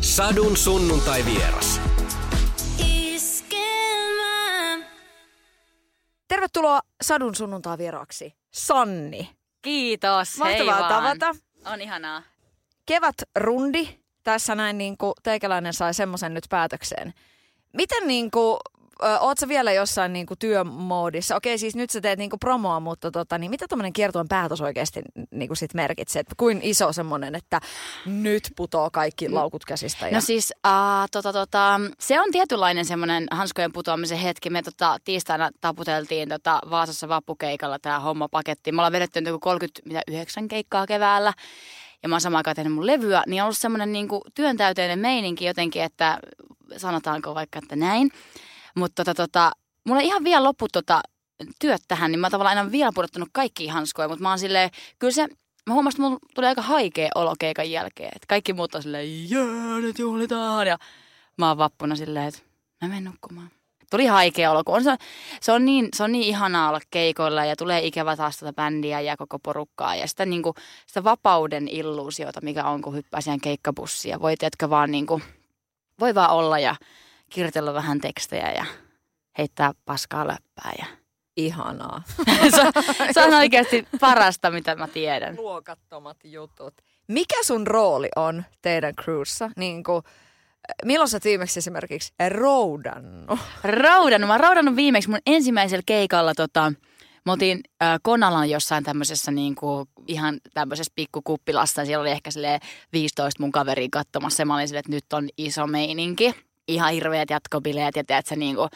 Sadun sunnuntai vieras. Tervetuloa Sadun sunnuntaa vieraaksi, Sanni. Kiitos, Mahtavaa hei vaan. tavata. On ihanaa. Kevätrundi. Tässä näin niin kuin teikäläinen sai semmoisen nyt päätökseen. Miten niin kuin, oot sä vielä jossain niin kuin työmoodissa? Okei, siis nyt sä teet niin kuin promoa, mutta tota, niin mitä tämmöinen kiertueen päätös oikeasti niin kuin sit merkitsee? Kuin iso semmoinen, että nyt putoo kaikki laukut käsistä? Ja... No siis uh, tota, tota, se on tietynlainen semmoinen hanskojen putoamisen hetki. Me tota, tiistaina taputeltiin tota, Vaasassa vappukeikalla tämä homma paketti. Me ollaan vedetty joku 39 keikkaa keväällä ja mä oon samaan aikaan tehnyt mun levyä, niin on ollut semmoinen niin työntäyteinen meininki jotenkin, että sanotaanko vaikka, että näin. Mutta tota, tota, mulla ihan vielä loppu tota, työt tähän, niin mä tavallaan aina vielä pudottanut kaikki hanskoja, mutta mä oon silleen, kyllä se, mä huomasin, että mulla tuli aika haikea olo keikan jälkeen. Että kaikki muut on silleen, jää, nyt juhlitaan. Ja mä oon vappuna silleen, että mä menen nukkumaan. Tuli haikea olo, kun on se, se, on niin, se on niin ihanaa olla keikoilla ja tulee ikävä taas tätä bändiä ja koko porukkaa. Ja sitä, niin kuin, sitä vapauden illuusiota, mikä on, kun hyppää siihen keikkabussiin. Ja voi, tiedätkö, vaan niin kuin, voi vaan olla ja kirjoitella vähän tekstejä ja heittää paskaa läppää. Ja Ihanaa. se, se on oikeasti parasta, mitä mä tiedän. Luokattomat jutut. Mikä sun rooli on teidän crewssa? Niin kuin, milloin sä viimeksi esimerkiksi roudannut? Roudannut. Mä oon roudannut viimeksi mun ensimmäisellä keikalla tota, me oltiin äh, Konalan jossain tämmöisessä niinku, ihan tämmöisessä pikkukuppilassa. Siellä oli ehkä sille 15 mun kaveria katsomassa. Ja mä olin silleen, että nyt on iso meininki. Ihan hirveät jatkobileet ja tiedätkö, niinku,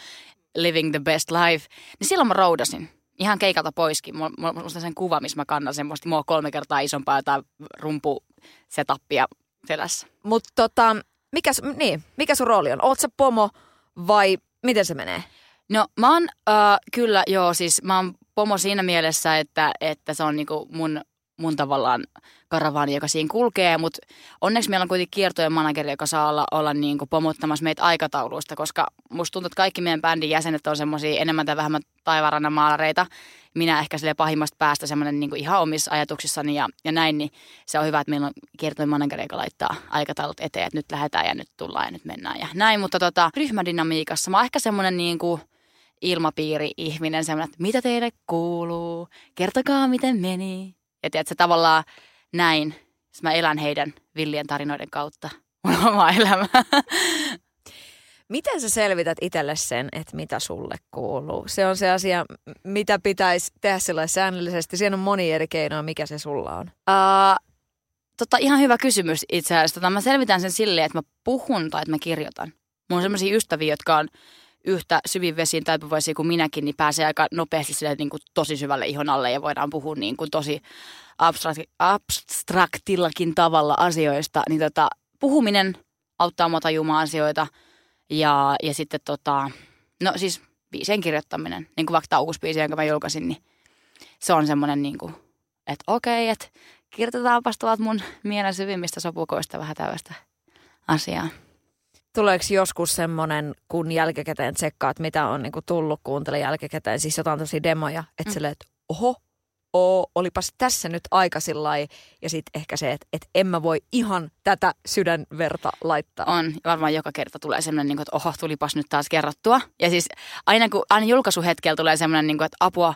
living the best life. Niin silloin mä roudasin. Ihan keikalta poiskin. Mulla mulla- sen kuva, missä mä kannan semmoista mua kolme kertaa isompaa jotain rumpusetapia selässä. Mutta tota, mikä, niin, mikä sun rooli on? Oot sä pomo vai miten se menee? No mä oon äh, kyllä joo, siis mä oon pomo siinä mielessä, että, että se on niinku mun, mun tavallaan karavaani, joka siinä kulkee, mutta onneksi meillä on kuitenkin kiertojen manageri, joka saa olla, olla niinku pomottamassa meitä aikatauluista, koska musta tuntuu, että kaikki meidän bändin jäsenet on semmoisia enemmän tai vähemmän taivaanrannan maalareita. Minä ehkä sille pahimmasta päästä semmoinen niinku ihan omissa ajatuksissani ja, ja näin, niin se on hyvä, että meillä on kiertojen manageri, joka laittaa aikataulut eteen, että nyt lähdetään ja nyt tullaan ja nyt mennään ja näin, mutta tota, ryhmädynamiikassa mä oon ehkä semmoinen niinku, ilmapiiri-ihminen, semmoinen, että mitä teille kuuluu, kertokaa miten meni. Ja tiedätkö, tavallaan näin, siis mä elän heidän villien tarinoiden kautta mun omaa elämää. Miten sä selvität itselle sen, että mitä sulle kuuluu? Se on se asia, mitä pitäisi tehdä sillä säännöllisesti. Siinä on moni eri keinoa, mikä se sulla on. Uh, tota, ihan hyvä kysymys itse asiassa. Tota, mä selvitän sen silleen, että mä puhun tai että mä kirjoitan. Mulla on sellaisia ystäviä, jotka on yhtä syvin vesiin taipuvaisia kuin minäkin, niin pääsee aika nopeasti sille, niin kuin tosi syvälle ihon alle ja voidaan puhua niin kuin tosi abstrakti, abstraktillakin tavalla asioista. Niin tota, puhuminen auttaa mua tajumaan asioita ja, ja sitten tota, no siis biisien kirjoittaminen, niin kuin vaikka tämä uusi biisi, jonka mä julkaisin, niin se on semmoinen niin kuin, että okei, että kirjoitetaanpas tuolta mun mielen syvimmistä sopukoista vähän tällaista asiaa. Tuleeko joskus semmoinen, kun jälkikäteen tsekkaat, mitä on niinku tullut, kuuntele jälkikäteen, siis jotain tämmöisiä demoja, että mm. silleen, että oho, oo, olipas tässä nyt aika sillai. Ja sitten ehkä se, että et en mä voi ihan tätä sydänverta laittaa. On, ja varmaan joka kerta tulee semmoinen, niin kuin, että oho, tulipas nyt taas kerrottua. Ja siis aina, kun, aina julkaisuhetkellä tulee semmoinen, niin kuin, että apua,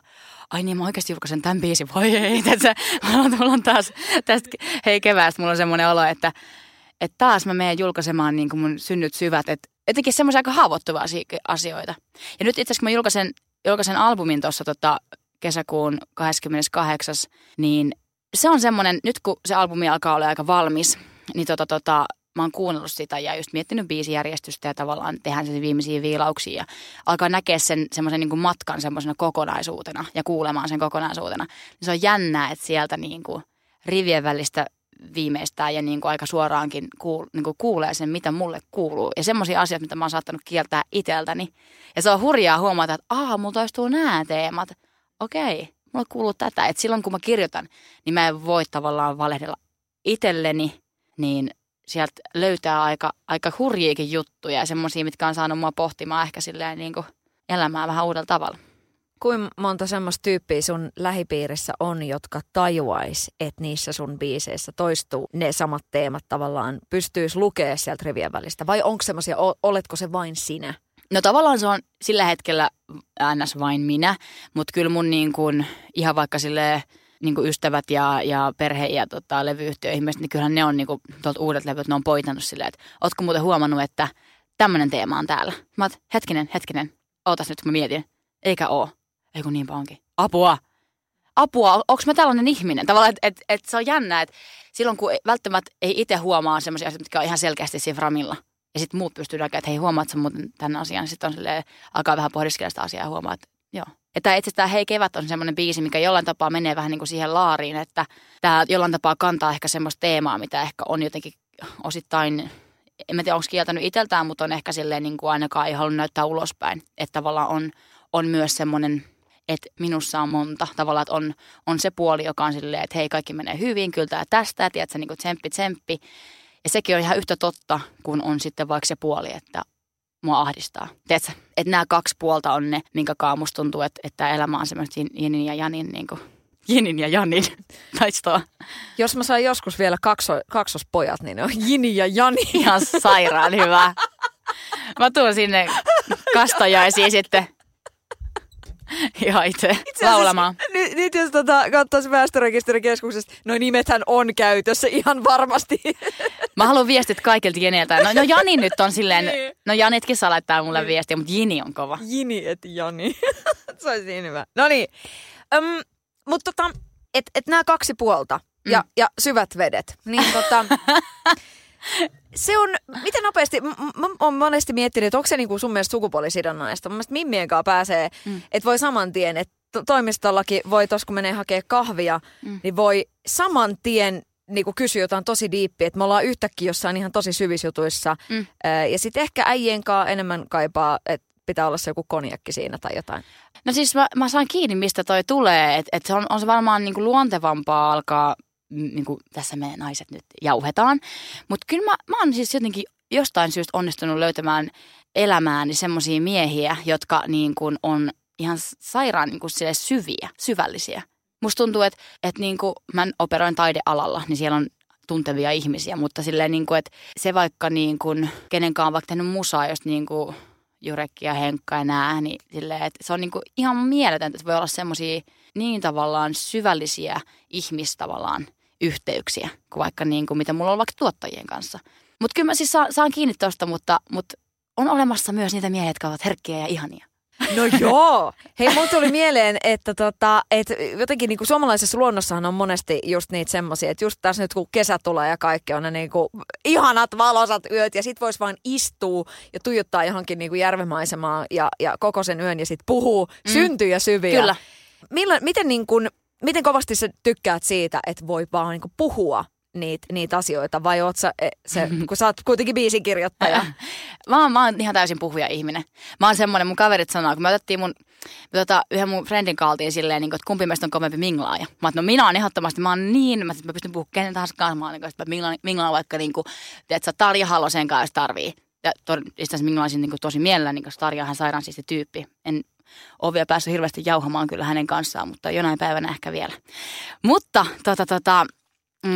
ai niin mä oikeasti julkaisen tämän biisin, voi ei, tässä, mulla on taas tästä, hei keväästä, mulla on semmoinen olo, että, että taas mä menen julkaisemaan niin mun synnyt syvät, että etenkin semmoisia aika haavoittuvia asi- asioita. Ja nyt itse asiassa kun mä julkaisen, julkaisen albumin tuossa tota, kesäkuun 28. niin se on semmoinen, nyt kun se albumi alkaa olla aika valmis, niin tota, tota, mä oon kuunnellut sitä ja just miettinyt biisijärjestystä ja tavallaan tehdään sen viimeisiä viilauksia ja alkaa näkeä sen semmoisen niin matkan semmoisena kokonaisuutena ja kuulemaan sen kokonaisuutena. Niin se on jännää, että sieltä niin kuin rivien välistä viimeistään ja niin kuin aika suoraankin kuul, niin kuin kuulee sen, mitä mulle kuuluu. Ja semmoisia asioita, mitä mä oon saattanut kieltää iteltäni. Ja se on hurjaa huomata, että aah, mulla toistuu nämä teemat. Okei, mulle kuuluu tätä. Että silloin kun mä kirjoitan, niin mä en voi tavallaan valehdella itselleni, niin sieltä löytää aika, aika hurjiakin juttuja ja semmoisia, mitkä on saanut mua pohtimaan ehkä silleen niin kuin elämää vähän uudella tavalla. Kuinka monta semmoista tyyppiä sun lähipiirissä on, jotka tajuais, että niissä sun biiseissä toistuu ne samat teemat tavallaan, pystyis lukea sieltä rivien välistä? Vai onko semmoisia, oletko se vain sinä? No tavallaan se on sillä hetkellä ns. vain minä, mutta kyllä mun niin kuin, ihan vaikka sille niin kuin ystävät ja, ja perhe ja tota, levyyhtiöihmiset, niin kyllähän ne on niin kuin, tuolta uudet levyt, ne on poitannut silleen, että ootko muuten huomannut, että tämmöinen teema on täällä. Mä oot, hetkinen, hetkinen, ootas nyt kun mä mietin. Eikä oo. Ei kun niinpä onkin. Apua! Apua, onko mä tällainen ihminen? Tavallaan, että et, et se on jännä, että silloin kun välttämättä ei itse huomaa semmoisia asioita, mitkä on ihan selkeästi siinä framilla. Ja sitten muut pystyy näkemään, että hei huomaat sä muuten tämän asian. Sitten on silleen, alkaa vähän pohdiskella sitä asiaa ja huomaa, että joo. Että itse tämä Hei kevät on semmoinen biisi, mikä jollain tapaa menee vähän niin kuin siihen laariin, että tämä jollain tapaa kantaa ehkä semmoista teemaa, mitä ehkä on jotenkin osittain en mä tiedä, onko kieltänyt itseltään, mutta on ehkä silleen niin kuin ainakaan ei halua näyttää ulospäin. Että tavallaan on, on myös semmoinen, että minussa on monta. Tavallaan, että on, on se puoli, joka on silleen, että hei, kaikki menee hyvin, kyllä tämä tästä, tiedätkö, niin kuin tsemppi, tsemppi. Ja sekin on ihan yhtä totta, kun on sitten vaikka se puoli, että mua ahdistaa. Tiedätkö, että nämä kaksi puolta on ne, minkä kaamus tuntuu, että, että elämä on semmoista Jinin ja Janin niin kuin Jinin ja Janin taistoa. Jos mä saan joskus vielä kakso, kaksospojat, niin ne on Jini ja Jani. Ihan sairaan hyvä. Mä tuun sinne kastajaisiin sitten ihan itse, itse laulamaan. Nyt, nyt jos tota, katsoisi väestörekisterikeskuksesta, no nimethän on käytössä ihan varmasti. Mä haluan viestit kaikilta Jeniltä. No, no Jani nyt on silleen, niin. no Janitkin saa laittaa mulle niin. viestiä, mutta Jini on kova. Jini et Jani. Se olisi niin hyvä. No niin. Um, mutta tota, että et nämä kaksi puolta mm. ja, ja syvät vedet, niin tota, se on, miten nopeasti, mä oon monesti miettinyt, että onko se niinku sun mielestä sukupuolisidonnaista. Mun mielestä Mimmien kanssa pääsee, mm. että voi saman tien, että toimistollakin voi tos kun menee hakea kahvia, mm. niin voi saman tien niin kysyä jotain tosi diippiä, että me ollaan yhtäkkiä jossain ihan tosi syvissä jutuissa. Mm. ja sitten ehkä äijien kanssa enemmän kaipaa, että pitää olla se joku konjakki siinä tai jotain? No siis mä, mä saan kiinni, mistä toi tulee. Että et se on, on se varmaan niinku luontevampaa alkaa, niin kuin tässä me naiset nyt jauhetaan. Mutta kyllä mä, mä oon siis jotenkin jostain syystä onnistunut löytämään elämääni semmoisia miehiä, jotka niin kuin on ihan sairaan niin kuin syviä, syvällisiä. Musta tuntuu, että, että niin kuin mä operoin taidealalla, niin siellä on tuntevia ihmisiä, mutta silleen niin kuin, että se vaikka niin kuin, kenenkaan on vaikka tehnyt musaa, jos niin kuin Jurekki ja Henkka ja nää, niin silleen, että se on niinku ihan mieletöntä, että voi olla semmoisia niin tavallaan syvällisiä ihmistavallaan yhteyksiä, kuin vaikka niin kuin mitä mulla on vaikka tuottajien kanssa. Mutta kyllä mä siis saan, saan kiinni tosta, mutta, mutta on olemassa myös niitä miehiä, jotka ovat herkkiä ja ihania. No joo. Hei, mulla tuli mieleen, että tota, et jotenkin niinku suomalaisessa luonnossahan on monesti just niitä semmoisia, että just tässä nyt kun kesä tulee ja kaikki on ne niinku ihanat valosat yöt ja sit vois vaan istua ja tuijottaa johonkin niinku järvemaisemaan ja, ja koko sen yön ja sit puhuu mm. syntyjä syviä. Kyllä. Millä, miten, niinku, miten kovasti sä tykkäät siitä, että voi vaan niinku puhua niitä, niitä asioita vai oot sä, e, se, kun sä oot kuitenkin biisikirjoittaja? mä, oon, mä oon ihan täysin puhuja ihminen. Mä oon semmonen, mun kaverit sanoo, kun me otettiin mun, me tota, yhden mun friendin kaaltiin silleen, niin kuin, että kumpi meistä on kovempi minglaaja. Mä oon, no minä oon ehdottomasti, mä oon niin, mä, mä pystyn puhumaan kenen tahansa kanssa, mä oon, niin että mä minglaan, minglaan vaikka niin kuin, tiedätkö, Tarja Halosen kanssa, jos tarvii. Ja to, itse asiassa minglaisin niin kuin, tosi mielellä, niin koska Tarja on sairaan siisti tyyppi. En ole vielä päässyt hirveästi jauhamaan kyllä hänen kanssaan, mutta jonain päivänä ehkä vielä. Mutta tota, tota, mm,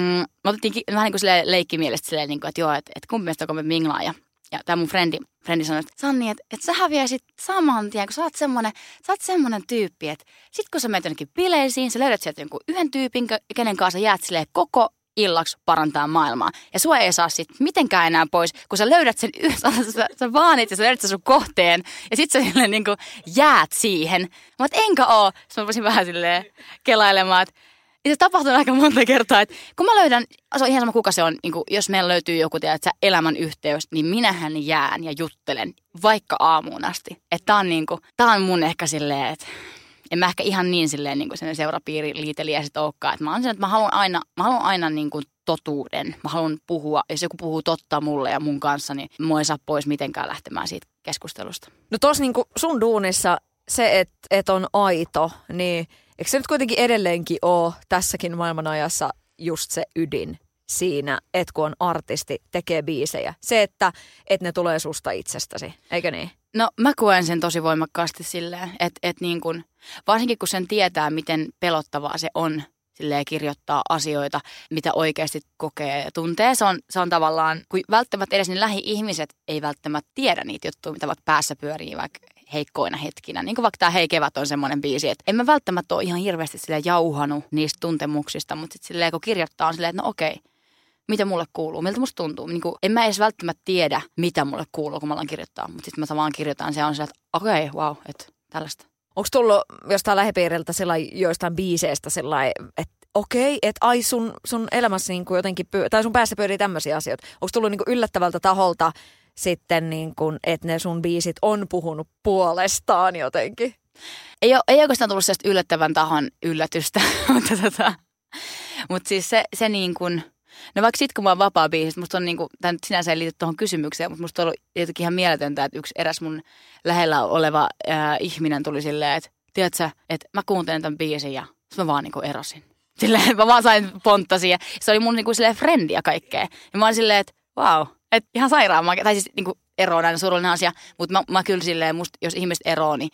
me otettiin vähän niin kuin leikkimielestä silleen, niin kuin, että joo, että, että kumpi meistä on minglaa. Ja, ja tämä mun frendi, frendi sanoi, että Sanni, että, että sä häviäisit saman tien, kun sä oot semmonen, sä oot semmonen tyyppi, että sit kun sä menet jonnekin bileisiin, sä löydät sieltä jonkun yhden tyypin, kenen kanssa jäät silleen koko illaksi parantaa maailmaa. Ja sua ei saa sit mitenkään enää pois, kun sä löydät sen yhdessä, sä, sä vaanit ja sä löydät sen sun kohteen. Ja sit sä silleen niin kuin jäät siihen. Mä oot, enkä oo. Sitten mä voisin vähän silleen kelailemaan, että ja se tapahtuu aika monta kertaa, että kun mä löydän, se on ihan sama kuka se on, niin kuin, jos meillä löytyy joku tiedät, elämän yhteys, niin minähän jään ja juttelen vaikka aamuun asti. Että tää on, niin kuin, tää on mun ehkä silleen, että en mä ehkä ihan niin silleen niin kuin seurapiiri liiteliä sit olekaan. Että mä, on sen, että mä haluan aina, mä haluan aina niin kuin totuuden. Mä haluan puhua, jos joku puhuu totta mulle ja mun kanssa, niin mua ei saa pois mitenkään lähtemään siitä keskustelusta. No tos niin kuin sun duunissa se, että et on aito, niin eikö se nyt kuitenkin edelleenkin ole tässäkin maailmanajassa just se ydin? Siinä, että kun on artisti, tekee biisejä. Se, että, että ne tulee susta itsestäsi, eikö niin? No mä koen sen tosi voimakkaasti silleen, että, että niin kun, varsinkin kun sen tietää, miten pelottavaa se on silleen kirjoittaa asioita, mitä oikeasti kokee ja tuntee. Se on, se on tavallaan, kun välttämättä edes ne lähi-ihmiset ei välttämättä tiedä niitä juttuja, mitä vaikka päässä pyörii vaikka heikkoina hetkinä. Niin kuin vaikka tämä Hei kevät on semmoinen biisi, että en mä välttämättä ole ihan hirveästi sille jauhanut niistä tuntemuksista, mutta sitten silleen kun kirjoittaa on silleen, että no okei, mitä mulle kuuluu, miltä musta tuntuu. Niin kuin, en mä edes välttämättä tiedä, mitä mulle kuuluu, kun mä alan kirjoittaa, mutta sitten mä vaan kirjoitan, se on se, että okei, okay, wow, että tällaista. Onko tullut jostain lähipiiriltä joistain biiseistä sellainen, että okei, että ai sun, sun elämässä niin kuin jotenkin, pyö- tai sun päässä pyörii tämmöisiä asioita. Onko tullut niin kuin yllättävältä taholta sitten, niin kuin, että ne sun biisit on puhunut puolestaan jotenkin? Ei, ole, ei oikeastaan tullut sellaista yllättävän tahon yllätystä, mutta tota, mut siis se, se niin kuin, No vaikka sitten kun mä oon vapaa biisistä, musta on niinku, tämä nyt sinänsä ei liity tuohon kysymykseen, mutta musta on ollut jotenkin ihan mieletöntä, että yksi eräs mun lähellä oleva ää, ihminen tuli silleen, että tiedätkö, että mä kuuntelen tämän biisin ja mä vaan niinku erosin. Silleen, mä vaan sain ponttasia ja se oli mun niinku silleen frendiä kaikkea. Ja mä olin silleen, että wow, että ihan sairaan. Tai siis niinku ero on aina surullinen asia, mutta mä, mä kyllä silleen, musta, jos ihmiset eroo, niin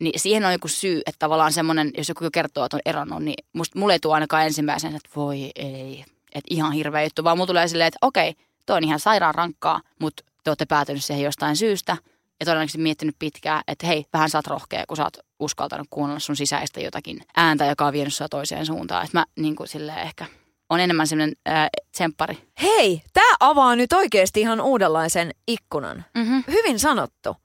niin siihen on joku syy, että tavallaan semmoinen, jos joku kertoo, että on eronnut, niin musta, mulle ei tule ainakaan ensimmäisenä, että voi ei, että ihan hirveä juttu, vaan mulla tulee silleen, että okei, toi on ihan sairaan rankkaa, mutta te olette päätynyt siihen jostain syystä. Ja todennäköisesti miettinyt pitkään, että hei, vähän sä oot rohkea, kun sä oot uskaltanut kuunnella sun sisäistä jotakin ääntä, joka on vienyt sua toiseen suuntaan. Että mä niin kuin silleen ehkä on enemmän semmoinen tsemppari. Hei, tämä avaa nyt oikeasti ihan uudenlaisen ikkunan. Mm-hmm. Hyvin sanottu.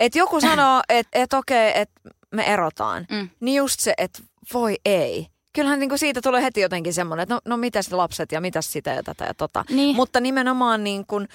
Että joku sanoo, että et okei, että me erotaan. Mm. Niin just se, että voi ei kyllähän niin kuin siitä tulee heti jotenkin semmoinen, että no, no mitäs lapset ja mitäs sitä ja tätä ja tota. Niin. Mutta nimenomaan niin kuin,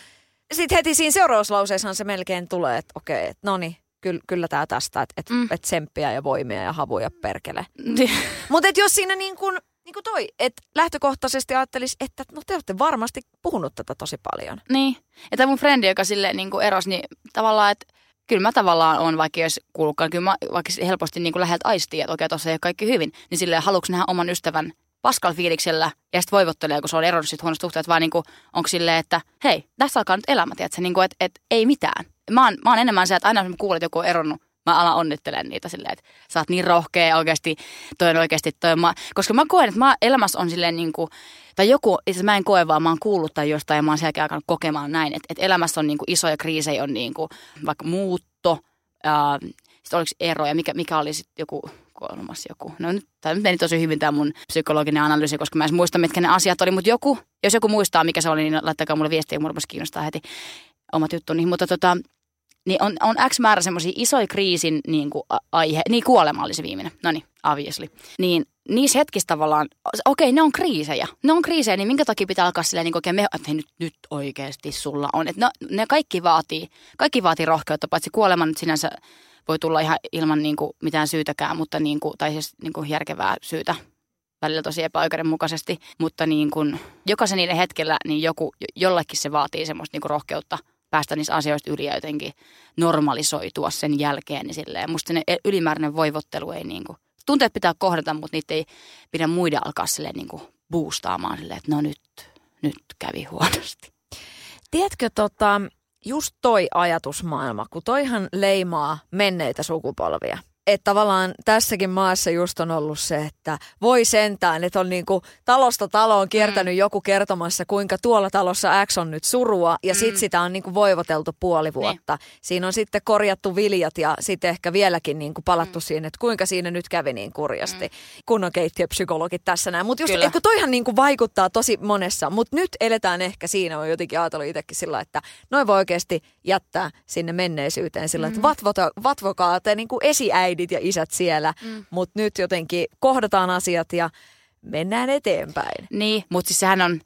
sitten heti siinä seurauslauseessahan se melkein tulee, että okei, että no niin, kyllä, kyllä tämä tästä, että et, mm. et tsemppiä ja voimia ja havuja perkele. Niin. Mutta jos siinä niin kuin, niin kuin toi, että lähtökohtaisesti ajattelisi, että no te olette varmasti puhunut tätä tosi paljon. Niin. Ja tämä mun frendi, joka sille niin kuin erosi, niin tavallaan, että kyllä mä tavallaan on, vaikka jos kuulukaan, kyllä mä vaikka helposti niin kuin läheltä aistii, että okei, tuossa ei ole kaikki hyvin, niin silleen haluatko nähdä oman ystävän paskal fiiliksellä ja sitten voivottelee, kun se on eronnut sit huonosta suhteesta, vaan niin kuin, onko silleen, että hei, tässä alkaa nyt elämä, tiedätkö, niin kuin, että, että ei mitään. Mä oon, mä oon enemmän se, että aina kun kuulet, joku on eronnut, mä alan onnittelen niitä silleen, että sä oot niin rohkea oikeasti, toi on oikeasti toi mä, koska mä koen, että mä elämässä on silleen niin kuin, tai joku, itse mä en koe vaan, mä oon kuullut tai jostain ja mä oon sen alkanut kokemaan näin, että, että elämässä on niin kuin isoja kriisejä, on niin kuin vaikka muutto, sitten oliko ero ja mikä, mikä oli sitten joku kolmas joku. No nyt, tämä nyt meni tosi hyvin tämä mun psykologinen analyysi, koska mä en muista, mitkä ne asiat oli, mutta joku, jos joku muistaa, mikä se oli, niin laittakaa mulle viestiä, mulla kiinnostaa heti omat juttuni. Mutta tota, niin on, on X määrä semmoisia isoja kriisin niin kuin, aihe, niin kuolema oli se viimeinen, no niin, obviously. Niin niissä hetkissä tavallaan, okei, ne on kriisejä. Ne on kriisejä, niin minkä takia pitää alkaa silleen niin oikein, että nyt, nyt oikeasti sulla on. Että no, ne kaikki vaatii, kaikki vaatii rohkeutta, paitsi kuolema nyt sinänsä voi tulla ihan ilman niin kuin mitään syytäkään, mutta niin kuin, tai siis niin kuin järkevää syytä välillä tosi epäoikeudenmukaisesti, mutta niin kuin, jokaisen niiden hetkellä niin joku, jollekin se vaatii semmoista niin kuin rohkeutta – päästä niistä asioista yli ja jotenkin normalisoitua sen jälkeen. Niin silleen. Musta ne ylimääräinen voivottelu ei niin kuin, tunteet pitää kohdata, mutta niitä ei pidä muiden alkaa silleen niin kuin boostaamaan silleen, että no nyt, nyt kävi huonosti. Tiedätkö, tota, just toi ajatusmaailma, kun toihan leimaa menneitä sukupolvia – että tavallaan tässäkin maassa just on ollut se, että voi sentään, että on niinku talosta taloon kiertänyt mm. joku kertomassa, kuinka tuolla talossa X on nyt surua ja mm. sit sitä on niinku voivoteltu puoli niin. vuotta. Niin. Siinä on sitten korjattu viljat ja sitten ehkä vieläkin niinku palattu mm. siihen, että kuinka siinä nyt kävi niin kurjasti. Mm. Kunnon keittiöpsykologit tässä näin. Mutta just, et kun toihan niinku vaikuttaa tosi monessa, mutta nyt eletään ehkä siinä, on jotenkin ajatellut itsekin sillä, että noin voi oikeasti jättää sinne menneisyyteen sillä, että mm. vatvota, vatvokaa te niinku esiäi äidit ja isät siellä, mm. mutta nyt jotenkin kohdataan asiat ja mennään eteenpäin. Niin, mutta siis sehän on,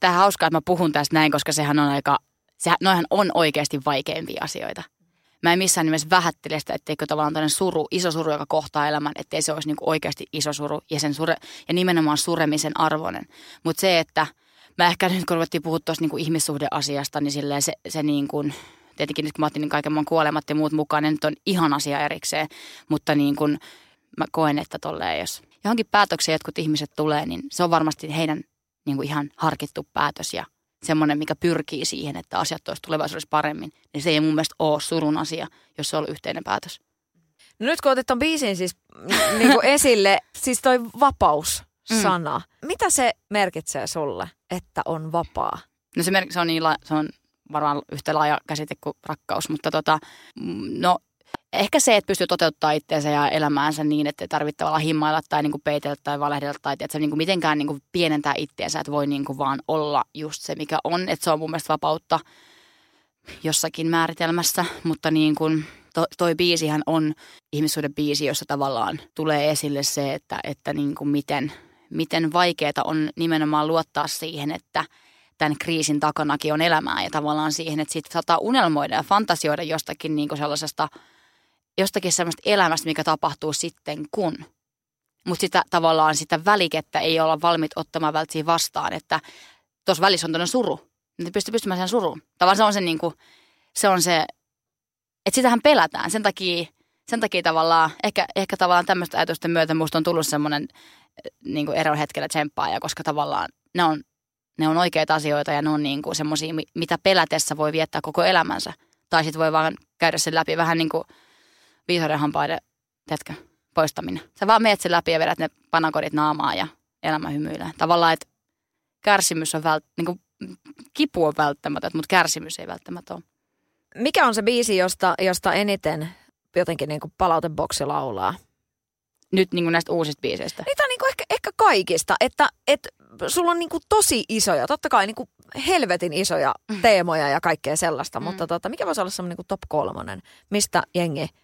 tähän hauskaa, että mä puhun tästä näin, koska sehän on aika, sehän, noihän on oikeasti vaikeimpia asioita. Mä en missään nimessä vähättele sitä, etteikö tavallaan tämmöinen suru, iso suru, joka kohtaa elämän, ettei se olisi niinku oikeasti iso suru ja, sen sure, ja nimenomaan suremisen arvoinen. Mutta se, että mä ehkä nyt kun ruvettiin puhua tuosta niinku ihmissuhdeasiasta, niin silleen se, se niin kuin, tietenkin nyt kun mä otin niin kaiken mun kuolemat ja muut mukaan, niin nyt on ihan asia erikseen. Mutta niin kuin mä koen, että tolleen, jos johonkin päätökseen jotkut ihmiset tulee, niin se on varmasti heidän niin kuin ihan harkittu päätös ja semmoinen, mikä pyrkii siihen, että asiat olisi tulevaisuudessa paremmin, niin se ei mun mielestä ole surun asia, jos se on yhteinen päätös. No nyt kun otit ton biisin siis niin kuin esille, siis toi vapaus-sana. Mm. Mitä se merkitsee sulle, että on vapaa? No se, mer- se, on, niin la- se on varmaan yhtä laaja käsite kuin rakkaus, mutta tota, no ehkä se, että pystyy toteuttaa itseensä ja elämäänsä niin, että ei tarvitse tavallaan himmailla tai niin kuin peitellä tai valehdella tai että se niin kuin mitenkään niin kuin pienentää itseensä, että voi niin kuin vaan olla just se, mikä on. Että se on mun mielestä vapautta jossakin määritelmässä, mutta niin kuin to, toi biisihän on ihmissuuden biisi, jossa tavallaan tulee esille se, että, että niin kuin miten, miten vaikeaa on nimenomaan luottaa siihen, että tämän kriisin takanakin on elämää ja tavallaan siihen, että siitä saattaa unelmoida ja fantasioida jostakin niin kuin sellaisesta – jostakin sellaista elämästä, mikä tapahtuu sitten kun. Mutta sitä tavallaan sitä välikettä ei olla valmiit ottamaan välttämättä vastaan, että tuossa välissä on todella suru. Niin pystyy pystymään sen suruun. Tavallaan se on se, niin kuin, se, on se että sitähän pelätään. Sen takia, sen takia tavallaan, ehkä, ehkä tavallaan tämmöistä ajatusten myötä musta on tullut semmoinen niin kuin eron hetkellä tsemppaaja, koska tavallaan ne on, ne on oikeita asioita ja ne on niin kuin semmoisia, mitä pelätessä voi viettää koko elämänsä. Tai sitten voi vaan käydä sen läpi vähän niin kuin – viisauden hampaiden, teetkö, poistaminen. Sä vaan meet sen läpi ja vedät ne panakodit naamaa ja elämä hymyilee. Tavallaan, että kärsimys on vält, niin kuin, kipu on välttämätön, mutta kärsimys ei välttämättä ole. Mikä on se biisi, josta, josta eniten jotenkin niin kuin palauteboksi laulaa? Nyt niin kuin näistä uusista biiseistä. Niitä on niin kuin ehkä, ehkä kaikista, että, että sulla on niin kuin tosi isoja, totta kai niin kuin helvetin isoja mm. teemoja ja kaikkea sellaista, mm. mutta tota, mikä voisi olla semmoinen niin top kolmonen, mistä jengi –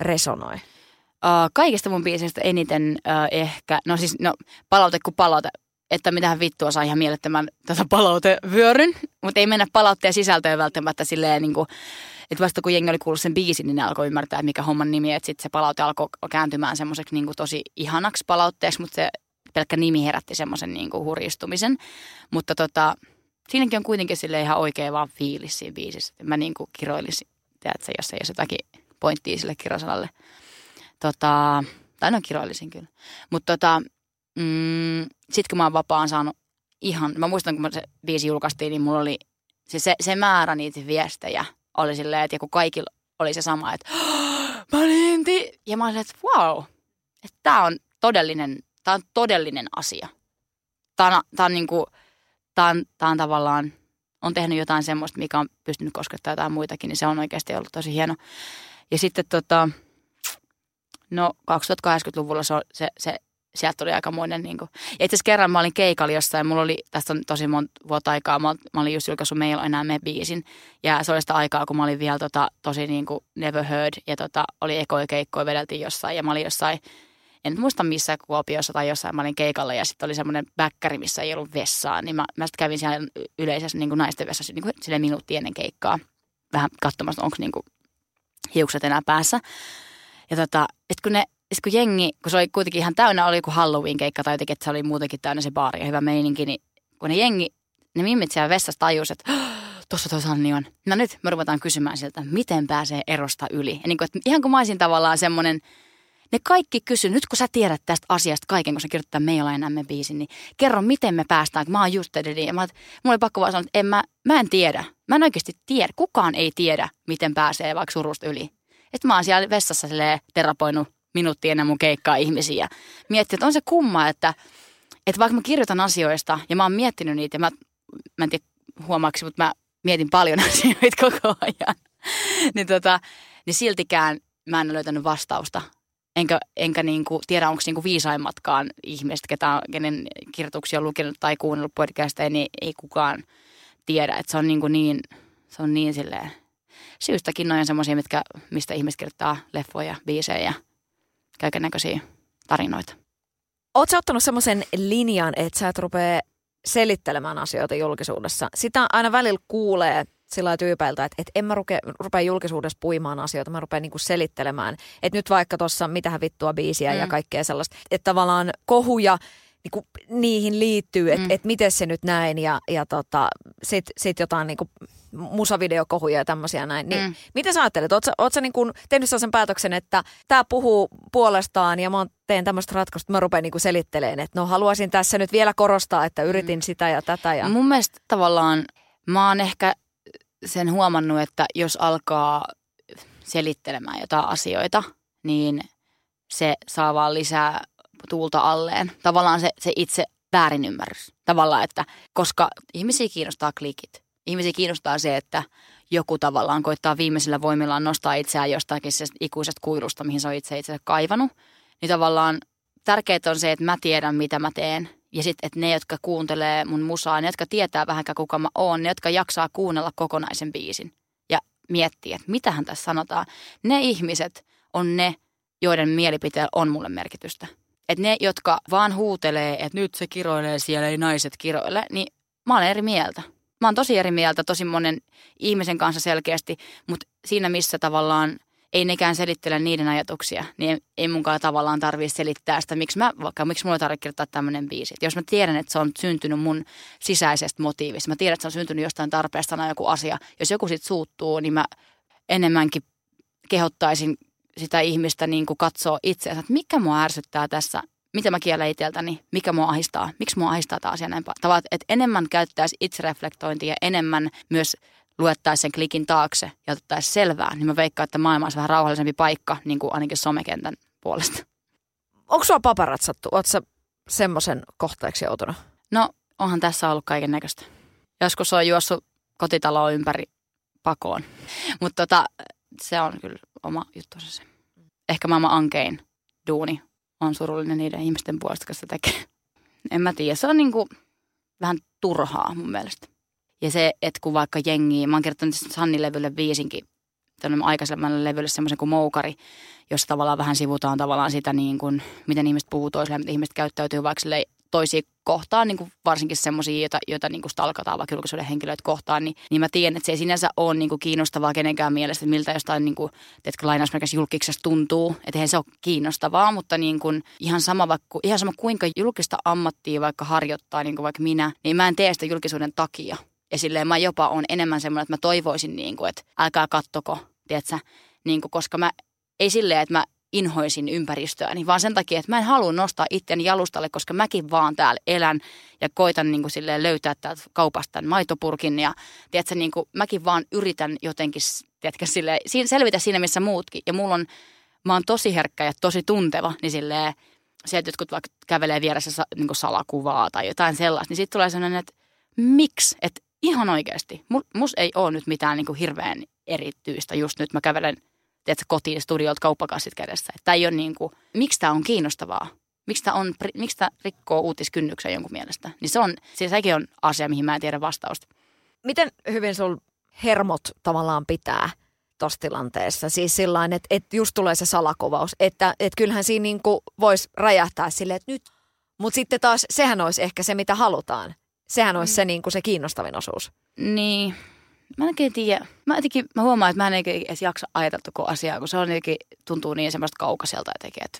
resonoi? Uh, kaikista mun biisistä eniten uh, ehkä, no siis no, palaute kuin palaute, että mitähän vittua saa ihan mielettömän tätä palautevyöryn, mutta ei mennä palautteen sisältöön välttämättä silleen niin kuin, että vasta kun jengi oli kuullut sen biisin, niin ne alkoi ymmärtää, mikä homman nimi, että sitten se palaute alkoi kääntymään semmoiseksi niin tosi ihanaksi palautteeksi, mutta se pelkkä nimi herätti semmoisen niin hurjistumisen. Mutta tota, siinäkin on kuitenkin sille ihan oikea vaan fiilis siinä biisissä. Mä niin kuin kiroilisin, tiedätkö, jos ei ole jotakin pointtia sille kirosanalle. Tota, tai no kiroilisin kyllä. Mutta tota, mm, sitten kun mä oon vapaan saanut ihan, mä muistan kun se biisi julkaistiin, niin mulla oli se, se, se määrä niitä viestejä oli silleen, että kun kaikilla oli se sama, että mä olin. Ja mä olin, että wow, että tää on todellinen, tää on todellinen asia. Tää on, tää on niinku, tää on, tää on tavallaan, on tehnyt jotain semmoista, mikä on pystynyt koskettamaan jotain muitakin, niin se on oikeasti ollut tosi hieno. Ja sitten tota, no 2080-luvulla se, se, se sieltä tuli aikamoinen. Niin kuin. Ja itse asiassa kerran mä olin keikalla jossain, mulla oli, tästä on tosi monta vuotta aikaa, mä, mä olin just julkaissut Meillä enää me biisin. Ja se oli sitä aikaa, kun mä olin vielä tota, tosi niin kuin never heard. Ja tota, oli ekoja keikkoja, vedeltiin jossain. Ja mä olin jossain, en muista missä Kuopiossa tai jossain, mä olin keikalla. Ja sitten oli semmoinen bäkkäri, missä ei ollut vessaa. Niin mä, mä sitten kävin siellä yleisessä niin kuin naisten vessassa niin kuin minuutti ennen keikkaa. Vähän katsomassa, onko niin kuin hiukset enää päässä. Ja tota, et kun ne, sit kun jengi, kun se oli kuitenkin ihan täynnä, oli joku Halloween-keikka tai jotenkin, että se oli muutenkin täynnä se baari ja hyvä meininki, niin kun ne jengi, ne mimmit siellä vessassa tajus, että tuossa toi Sanni on. No nyt me ruvetaan kysymään siltä, miten pääsee erosta yli. Ja niin kuin, että ihan kuin mä olisin tavallaan semmoinen, ne kaikki kysy, nyt kun sä tiedät tästä asiasta kaiken, kun sä kirjoittaa Meillä enää biisin, niin kerro, miten me päästään, mä oon just edellinen. Ja mä, mulla oli pakko vaan sanoa, että en mä, mä en tiedä. Mä en oikeasti tiedä. Kukaan ei tiedä, miten pääsee vaikka surusta yli. Että mä oon siellä vessassa terapoinut minuutti ennen mun keikkaa ihmisiä. Miettii, että on se kumma, että, että vaikka mä kirjoitan asioista ja mä oon miettinyt niitä, ja mä, mä en tiedä huomaaksi, mutta mä mietin paljon asioita koko ajan. niin, tota, niin siltikään mä en löytänyt vastausta enkä, enkä niinku tiedä, onko niinku viisaimmatkaan ihmiset, ketä, kenen kirjoituksia on lukenut tai kuunnellut podcasteja, niin ei kukaan tiedä. Että se on niinku niin, se on niin silleen, syystäkin noin semmoisia, mitkä, mistä ihmiset kirjoittaa leffoja, biisejä ja kaiken näköisiä tarinoita. Oletko ottanut semmoisen linjan, että sä et rupea selittelemään asioita julkisuudessa? Sitä aina välillä kuulee sillä tyypeiltä, että, että en mä ruke, rupea julkisuudessa puimaan asioita, mä rupean niinku selittelemään. Että nyt vaikka tuossa mitähän vittua biisiä mm. ja kaikkea sellaista. Että tavallaan kohuja niinku, niihin liittyy, että Mm. et miten se nyt näin ja, ja tota, sitten sit jotain niinku, musavideokohuja ja tämmöisiä näin. Niin, Mm. Mitä sä ajattelet? Oletko, oot sä niinku tehnyt sellaisen päätöksen, että tämä puhuu puolestaan ja mä oon- teen tämmöistä ratkaisua, että mä rupean niinku selittelemään, että no haluaisin tässä nyt vielä korostaa, että yritin mm. sitä ja tätä. Ja... Mun mielestä tavallaan mä oon ehkä sen huomannut, että jos alkaa selittelemään jotain asioita, niin se saa vaan lisää tuulta alleen. Tavallaan se, se itse väärinymmärrys. Tavallaan, että koska ihmisiä kiinnostaa klikit. Ihmisiä kiinnostaa se, että joku tavallaan koittaa viimeisillä voimillaan nostaa itseään jostakin se ikuisesta kuilusta, mihin se on itse itse kaivannut. Niin tavallaan tärkeää on se, että mä tiedän, mitä mä teen. Ja sitten, että ne, jotka kuuntelee mun musaa, ne, jotka tietää vähänkään kuka mä oon, ne, jotka jaksaa kuunnella kokonaisen biisin ja miettiä, että mitähän tässä sanotaan. Ne ihmiset on ne, joiden mielipiteellä on mulle merkitystä. Että ne, jotka vaan huutelee, että nyt se kiroilee siellä, ei naiset kiroile, niin mä olen eri mieltä. Mä oon tosi eri mieltä tosi monen ihmisen kanssa selkeästi, mutta siinä missä tavallaan ei nekään selittele niiden ajatuksia, niin ei, ei munkaan tavallaan tarvitse selittää sitä, miksi mä, vaikka miksi mulla tarvitsee kirjoittaa tämmöinen biisi. Et jos mä tiedän, että se on syntynyt mun sisäisestä motiivista, mä tiedän, että se on syntynyt jostain tarpeesta sanoa joku asia. Jos joku siitä suuttuu, niin mä enemmänkin kehottaisin sitä ihmistä niin kuin katsoa itseänsä, että mikä mua ärsyttää tässä, mitä mä kiellän itseltäni, mikä mua ahistaa, miksi mua ahistaa tämä asia näin paljon. Että enemmän käyttäisi itsereflektointia ja enemmän myös luettaisiin sen klikin taakse ja otettaisiin selvää, niin mä veikkaan, että maailma olisi vähän rauhallisempi paikka, niin kuin ainakin somekentän puolesta. Onko sua paparatsattu? Sä semmoisen kohteeksi joutunut? No, onhan tässä ollut kaiken näköistä. Joskus on juossut kotitaloa ympäri pakoon. Mutta tota, se on kyllä oma juttunsa se. Ehkä maailman ankein duuni on surullinen niiden ihmisten puolesta, jotka sitä tekee. En mä tiedä, se on niinku vähän turhaa mun mielestä. Ja se, että kun vaikka jengi, mä oon kirjoittanut Sanni-levylle viisinkin, tämmöinen aikaisemmalle levylle semmoisen kuin Moukari, jossa tavallaan vähän sivutaan tavallaan sitä, niin kuin, miten ihmiset puhuu toisilleen, miten ihmiset käyttäytyy vaikka toisia kohtaan, niin kuin varsinkin semmoisia, joita, joita niin kuin stalkataan vaikka julkisuuden henkilöitä kohtaan, niin, niin mä tiedän, että se ei sinänsä ole niin kuin kiinnostavaa kenenkään mielestä, että miltä jostain niin kuin, teetkö, julkiksesta tuntuu, että eihän se ole kiinnostavaa, mutta niin kuin, ihan, sama vaikka, ihan sama kuinka julkista ammattia vaikka harjoittaa, niin kuin vaikka minä, niin mä en tee sitä julkisuuden takia. Ja silleen mä jopa on enemmän semmoinen, että mä toivoisin, niin kuin, että älkää kattoko, tiedätkö, niin kuin, koska mä, ei silleen, että mä inhoisin ympäristöäni, vaan sen takia, että mä en halua nostaa itseäni jalustalle, koska mäkin vaan täällä elän ja koitan niin kuin silleen löytää täältä kaupasta tämän maitopurkin ja tiedätkö, niin kuin, mäkin vaan yritän jotenkin tiedätkö, silleen, selvitä siinä, missä muutkin. Ja mulla on, mä oon tosi herkkä ja tosi tunteva, niin silleen, se, että jotkut vaikka kävelee vieressä niin salakuvaa tai jotain sellaista, niin sitten tulee sellainen, että miksi? Että ihan oikeasti, Mu- mus ei ole nyt mitään niin kuin hirveän erityistä just nyt. Mä kävelen tiedätkö, kotiin studiolta kauppakassit kädessä. Tämä ei ole niin kuin, miksi tämä on kiinnostavaa? Miksi tämä, on, miksi tämä rikkoo uutiskynnyksen jonkun mielestä? Niin se on, se, sekin on asia, mihin mä en tiedä vastausta. Miten hyvin sul hermot tavallaan pitää tuossa tilanteessa? Siis sillä että, että just tulee se salakuvaus, että, että kyllähän siinä niinku voisi räjähtää silleen, että nyt. Mutta sitten taas sehän olisi ehkä se, mitä halutaan. Sehän olisi se, niinku se kiinnostavin osuus. Niin, mä en oikein tiedä. Mä, jotenkin, mä huomaan, että mä en edes jaksa ajatella koko asiaa, kun se on jotenkin, tuntuu niin semmoista kaukaiselta jotenkin, että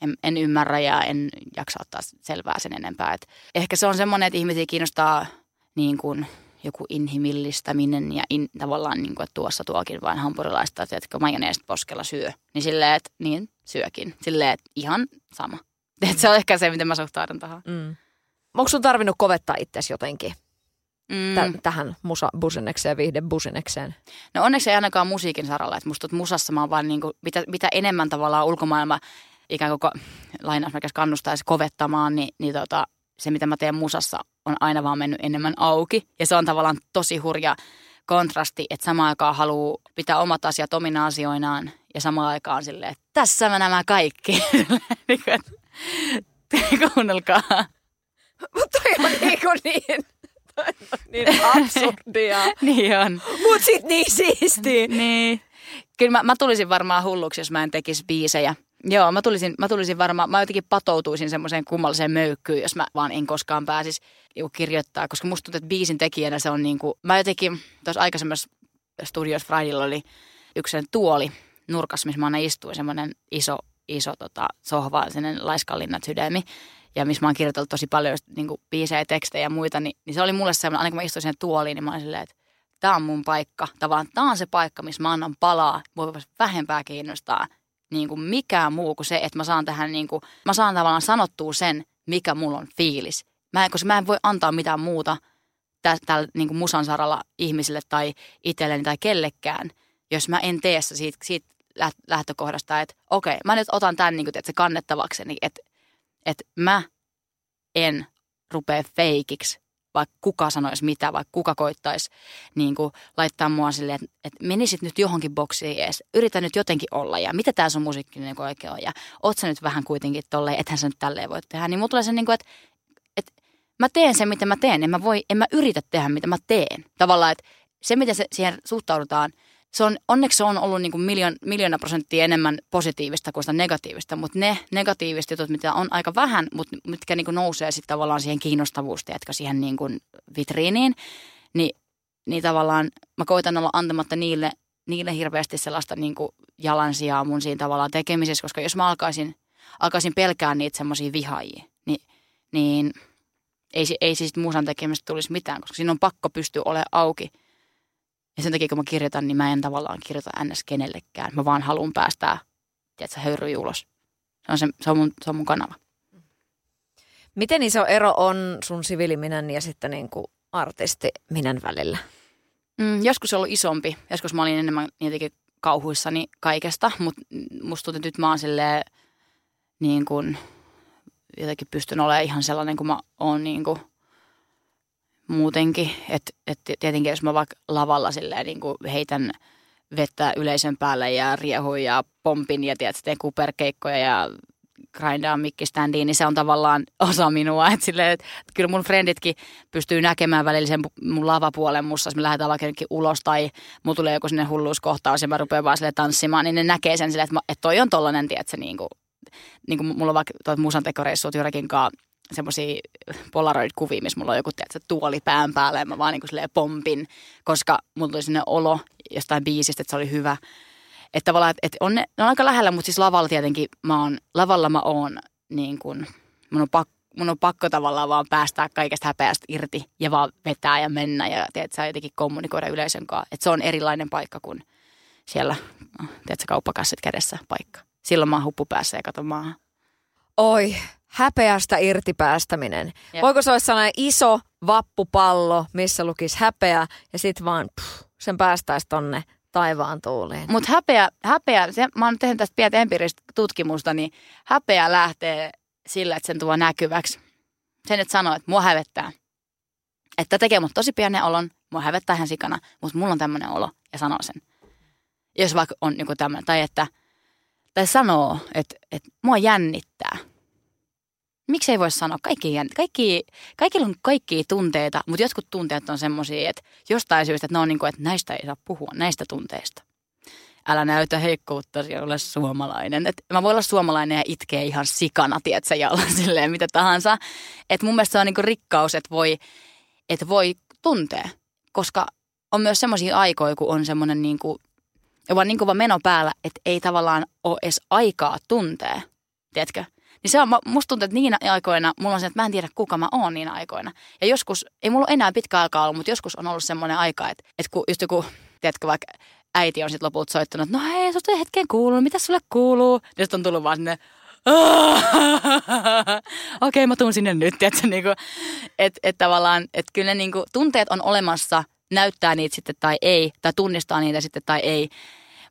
en, en ymmärrä ja en jaksa ottaa selvää sen enempää. Et ehkä se on semmoinen, että ihmisiä kiinnostaa niin kuin joku inhimillistäminen ja in, tavallaan niin kuin, että tuossa tuokin vain hampurilaista, että etkö majoneesta poskella syö. Niin silleen, että niin, syökin. Silleen, että ihan sama. Et se on ehkä se, miten mä suhtaudun tähän. Mm. Onko sun tarvinnut kovettaa itsesi jotenkin Mm. tä- tähän musa-businekseen, viihde-businekseen? No onneksi ei ainakaan musiikin saralla. Että musta musassa mä oon vaan niinku, mitä, mitä enemmän tavallaan ulkomaailma ikään kuin lainausmerkeissä kannustaisi kovettamaan, niin, niin tota, se mitä mä teen musassa on aina vaan mennyt enemmän auki. Ja se on tavallaan tosi hurja kontrasti, että samaan aikaan haluaa pitää omat asiat omina asioinaan ja samaan aikaan silleen, että tässä mä nämä kaikki. Että Kuunnelkaa. Mutta toi on niin kuin niin, toi on niin absurdia. niin on. Mut sit niin siistiä. Niin. Kyllä mä, mä tulisin varmaan hulluksi, jos mä en tekisi biisejä. Joo, mä tulisin, mä tulisin varmaan, mä jotenkin patoutuisin semmoiseen kummalliseen möykkyyn, jos mä vaan en koskaan pääsisi niinku kirjoittaa. Koska musta tuntuu, että biisin tekijänä se on niinku, mä jotenkin tuossa aikaisemmassa Studios Fridaylla oli yksi tuoli nurkassa, missä mä aina istuin, semmoinen iso, iso tota, sohva, sellainen laiskallinnat sydämi. Ja missä mä oon kirjoitellut tosi paljon niin kuin, biisejä, tekstejä ja muita, niin, niin se oli mulle semmoinen, aina kun mä istuin siihen tuoliin, niin mä olin silleen, että tämä on mun paikka. Tavallaan tämä on se paikka, missä mä annan palaa, voi vähempää kiinnostaa niin kuin mikään muu kuin se, että mä saan tähän, niin kuin, mä saan tavallaan sanottua sen, mikä mulla on fiilis. Mä, koska mä en voi antaa mitään muuta tällä niin kuin musan saralla ihmisille tai itselleni tai kellekään, jos mä en tee siitä, siitä lähtökohdasta, että okei, mä nyt otan tämän niin kuin, se kannettavakseni, että, että mä en rupea feikiksi, vaikka kuka sanoisi mitä, vaikka kuka koittaisi niin kuin, laittaa mua silleen, että, että menisit nyt johonkin boksiin ees, yritä nyt jotenkin olla ja mitä tämä sun musiikki niin oikein on ja oot sä nyt vähän kuitenkin tolleen, ethän sä nyt tälleen voi tehdä, niin mulla tulee se niin kuin, että, että mä teen sen, mitä mä teen, en mä, voi, en mä yritä tehdä, mitä mä teen. Tavallaan, että se, miten se, siihen suhtaudutaan – se on, onneksi se on ollut niin kuin miljoon, miljoona prosenttia enemmän positiivista kuin sitä negatiivista, mutta ne negatiiviset jutut, mitä on aika vähän, mutta mitkä niin kuin nousee sitten tavallaan siihen kiinnostavuuteen, että siihen niin kuin vitriiniin, niin, niin tavallaan mä koitan olla antamatta niille, niille hirveästi sellaista niin kuin jalansijaa mun siinä tavallaan tekemisessä, koska jos mä alkaisin, alkaisin pelkää niitä semmoisia vihaajia, niin, niin ei, ei siis musan tekemisestä tulisi mitään, koska siinä on pakko pystyä olemaan auki – ja sen takia, kun mä kirjoitan, niin mä en tavallaan kirjoita ns. kenellekään. Mä vaan haluan päästää, tiedätkö, höyryjä ulos. Se on, se, se, on mun, se on mun kanava. Miten iso ero on sun siviiliminän ja sitten niin kuin artistiminän välillä? Mm, joskus se on ollut isompi. Joskus mä olin enemmän jotenkin kauhuissani kaikesta, mutta musta tuntuu, että nyt mä oon silleen, niin kuin, jotenkin pystyn olemaan ihan sellainen kuin mä oon niin kuin, muutenkin. Että et tietenkin jos mä vaikka lavalla silleen niin kuin heitän vettä yleisön päälle ja riehuin ja pompin ja tiedät, teen kuperkeikkoja ja grindaan mikkiständiin, niin se on tavallaan osa minua. Että silleen, että kyllä mun frenditkin pystyy näkemään välillä sen mun lavapuolen mussa, jos me lähdetään vaikka ulos tai mulla tulee joku sinne hulluuskohtaus ja mä rupean vaan sille tanssimaan, niin ne näkee sen silleen, että toi on tollanen, tiedätkö, niin kuin, niin kuin mulla on vaikka tuot musantekoreissut jollakin kanssa semmoisia polaroid-kuvia, missä mulla on joku tiedätkö, tuoli pään päällä ja mä vaan niin pompin, koska mulla tuli sinne olo jostain biisistä, että se oli hyvä. Että tavallaan, että on ne, ne on aika lähellä, mutta siis lavalla tietenkin mä oon, lavalla mä oon niin kuin, mun on pakko mun on pakko tavallaan vaan päästää kaikesta häpeästä irti ja vaan vetää ja mennä ja tiedät, sä jotenkin kommunikoida yleisön kanssa. Että se on erilainen paikka kuin siellä, tiedätkö, kauppakassit kädessä paikka. Silloin mä oon huppu päässä ja katon maahan. Oi, häpeästä irti päästäminen. Jep. Voiko se olla sellainen iso vappupallo, missä lukisi häpeä ja sitten vaan pff, sen päästäisi tonne taivaan tuuliin. Mutta häpeä, häpeä se, mä oon tehnyt tästä pientä empiiristä tutkimusta, niin häpeä lähtee sillä, että sen tuo näkyväksi. Sen, että sanoo, että mua hävettää. Että tekee mut tosi pienen olon, mua hävettää ihan sikana, mutta mulla on tämmöinen olo ja sanoo sen. Jos vaikka on joku tämmöinen, tai että tai sanoo, että, että mua jännittää – miksi ei voi sanoa, kaikki, kaikki, kaikilla on kaikkia tunteita, mutta jotkut tunteet on semmoisia, että jostain syystä, että ne on niin kuin, että näistä ei saa puhua, näistä tunteista. Älä näytä heikkoutta, ole suomalainen. Et mä voin olla suomalainen ja itkeä ihan sikana, tiedätkö, ja olla silleen mitä tahansa. Että mun mielestä se on niin kuin rikkaus, että voi, että voi tuntea, koska on myös semmoisia aikoja, kun on semmoinen niin kuin, vaan niin kuin meno päällä, että ei tavallaan ole edes aikaa tuntea, tiedätkö? Niin se on, musta tuntuu, että niinä aikoina mulla on se, että mä en tiedä kuka mä oon niinä aikoina. Ja joskus, ei mulla enää pitkä aikaa ollut, mutta joskus on ollut semmoinen aika, että, että kun just joku, tiedätkö vaikka äiti on sitten lopulta soittanut, että no hei, susta hetken kuuluu, mitä sulle kuuluu? Ja sitten on tullut vaan sinne, okei okay, mä tuun sinne nyt, että niinku, et, et tavallaan, että kyllä ne niinku, tunteet on olemassa, näyttää niitä sitten tai ei, tai tunnistaa niitä sitten tai ei,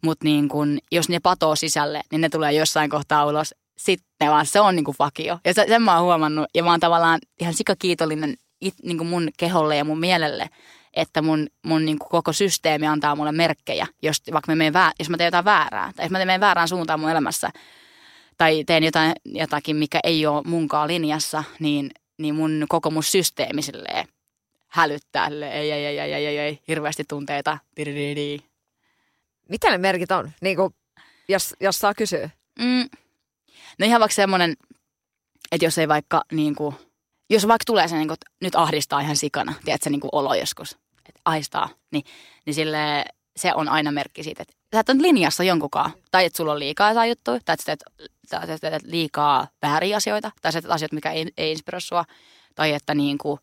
mutta niin kun, jos ne patoo sisälle, niin ne tulee jossain kohtaa ulos sitten vaan se on niinku vakio. Ja se, sen mä oon huomannut ja mä oon tavallaan ihan sikakiitollinen it, niinku mun keholle ja mun mielelle, että mun, mun niinku koko systeemi antaa mulle merkkejä, jos vaikka mä menen väär, jos mä teen jotain väärää tai jos mä teen väärään suuntaan mun elämässä tai teen jotain, jotakin, mikä ei ole munkaan linjassa, niin, niin mun koko mun systeemi silleen hälyttää, silleen, ei, ei, ei, ei, ei, ei, ei, hirveästi tunteita. Mitä ne merkit on, niin kuin, jos, jos saa kysyä? Mm, No ihan vaikka semmoinen, että jos ei vaikka niin kuin, jos vaikka tulee se, niin kuin, nyt ahdistaa ihan sikana, tiedätkö, niin kuin olo joskus, että aistaa, niin, niin sille, se on aina merkki siitä, että sä et ole linjassa jonkunkaan. Tai että sulla on liikaa jotain juttuja, tai että sä teet, tai sä teet liikaa vääriä asioita, tai sä teet asioita, mikä ei, ei inspiroi sua, tai että niin kuin,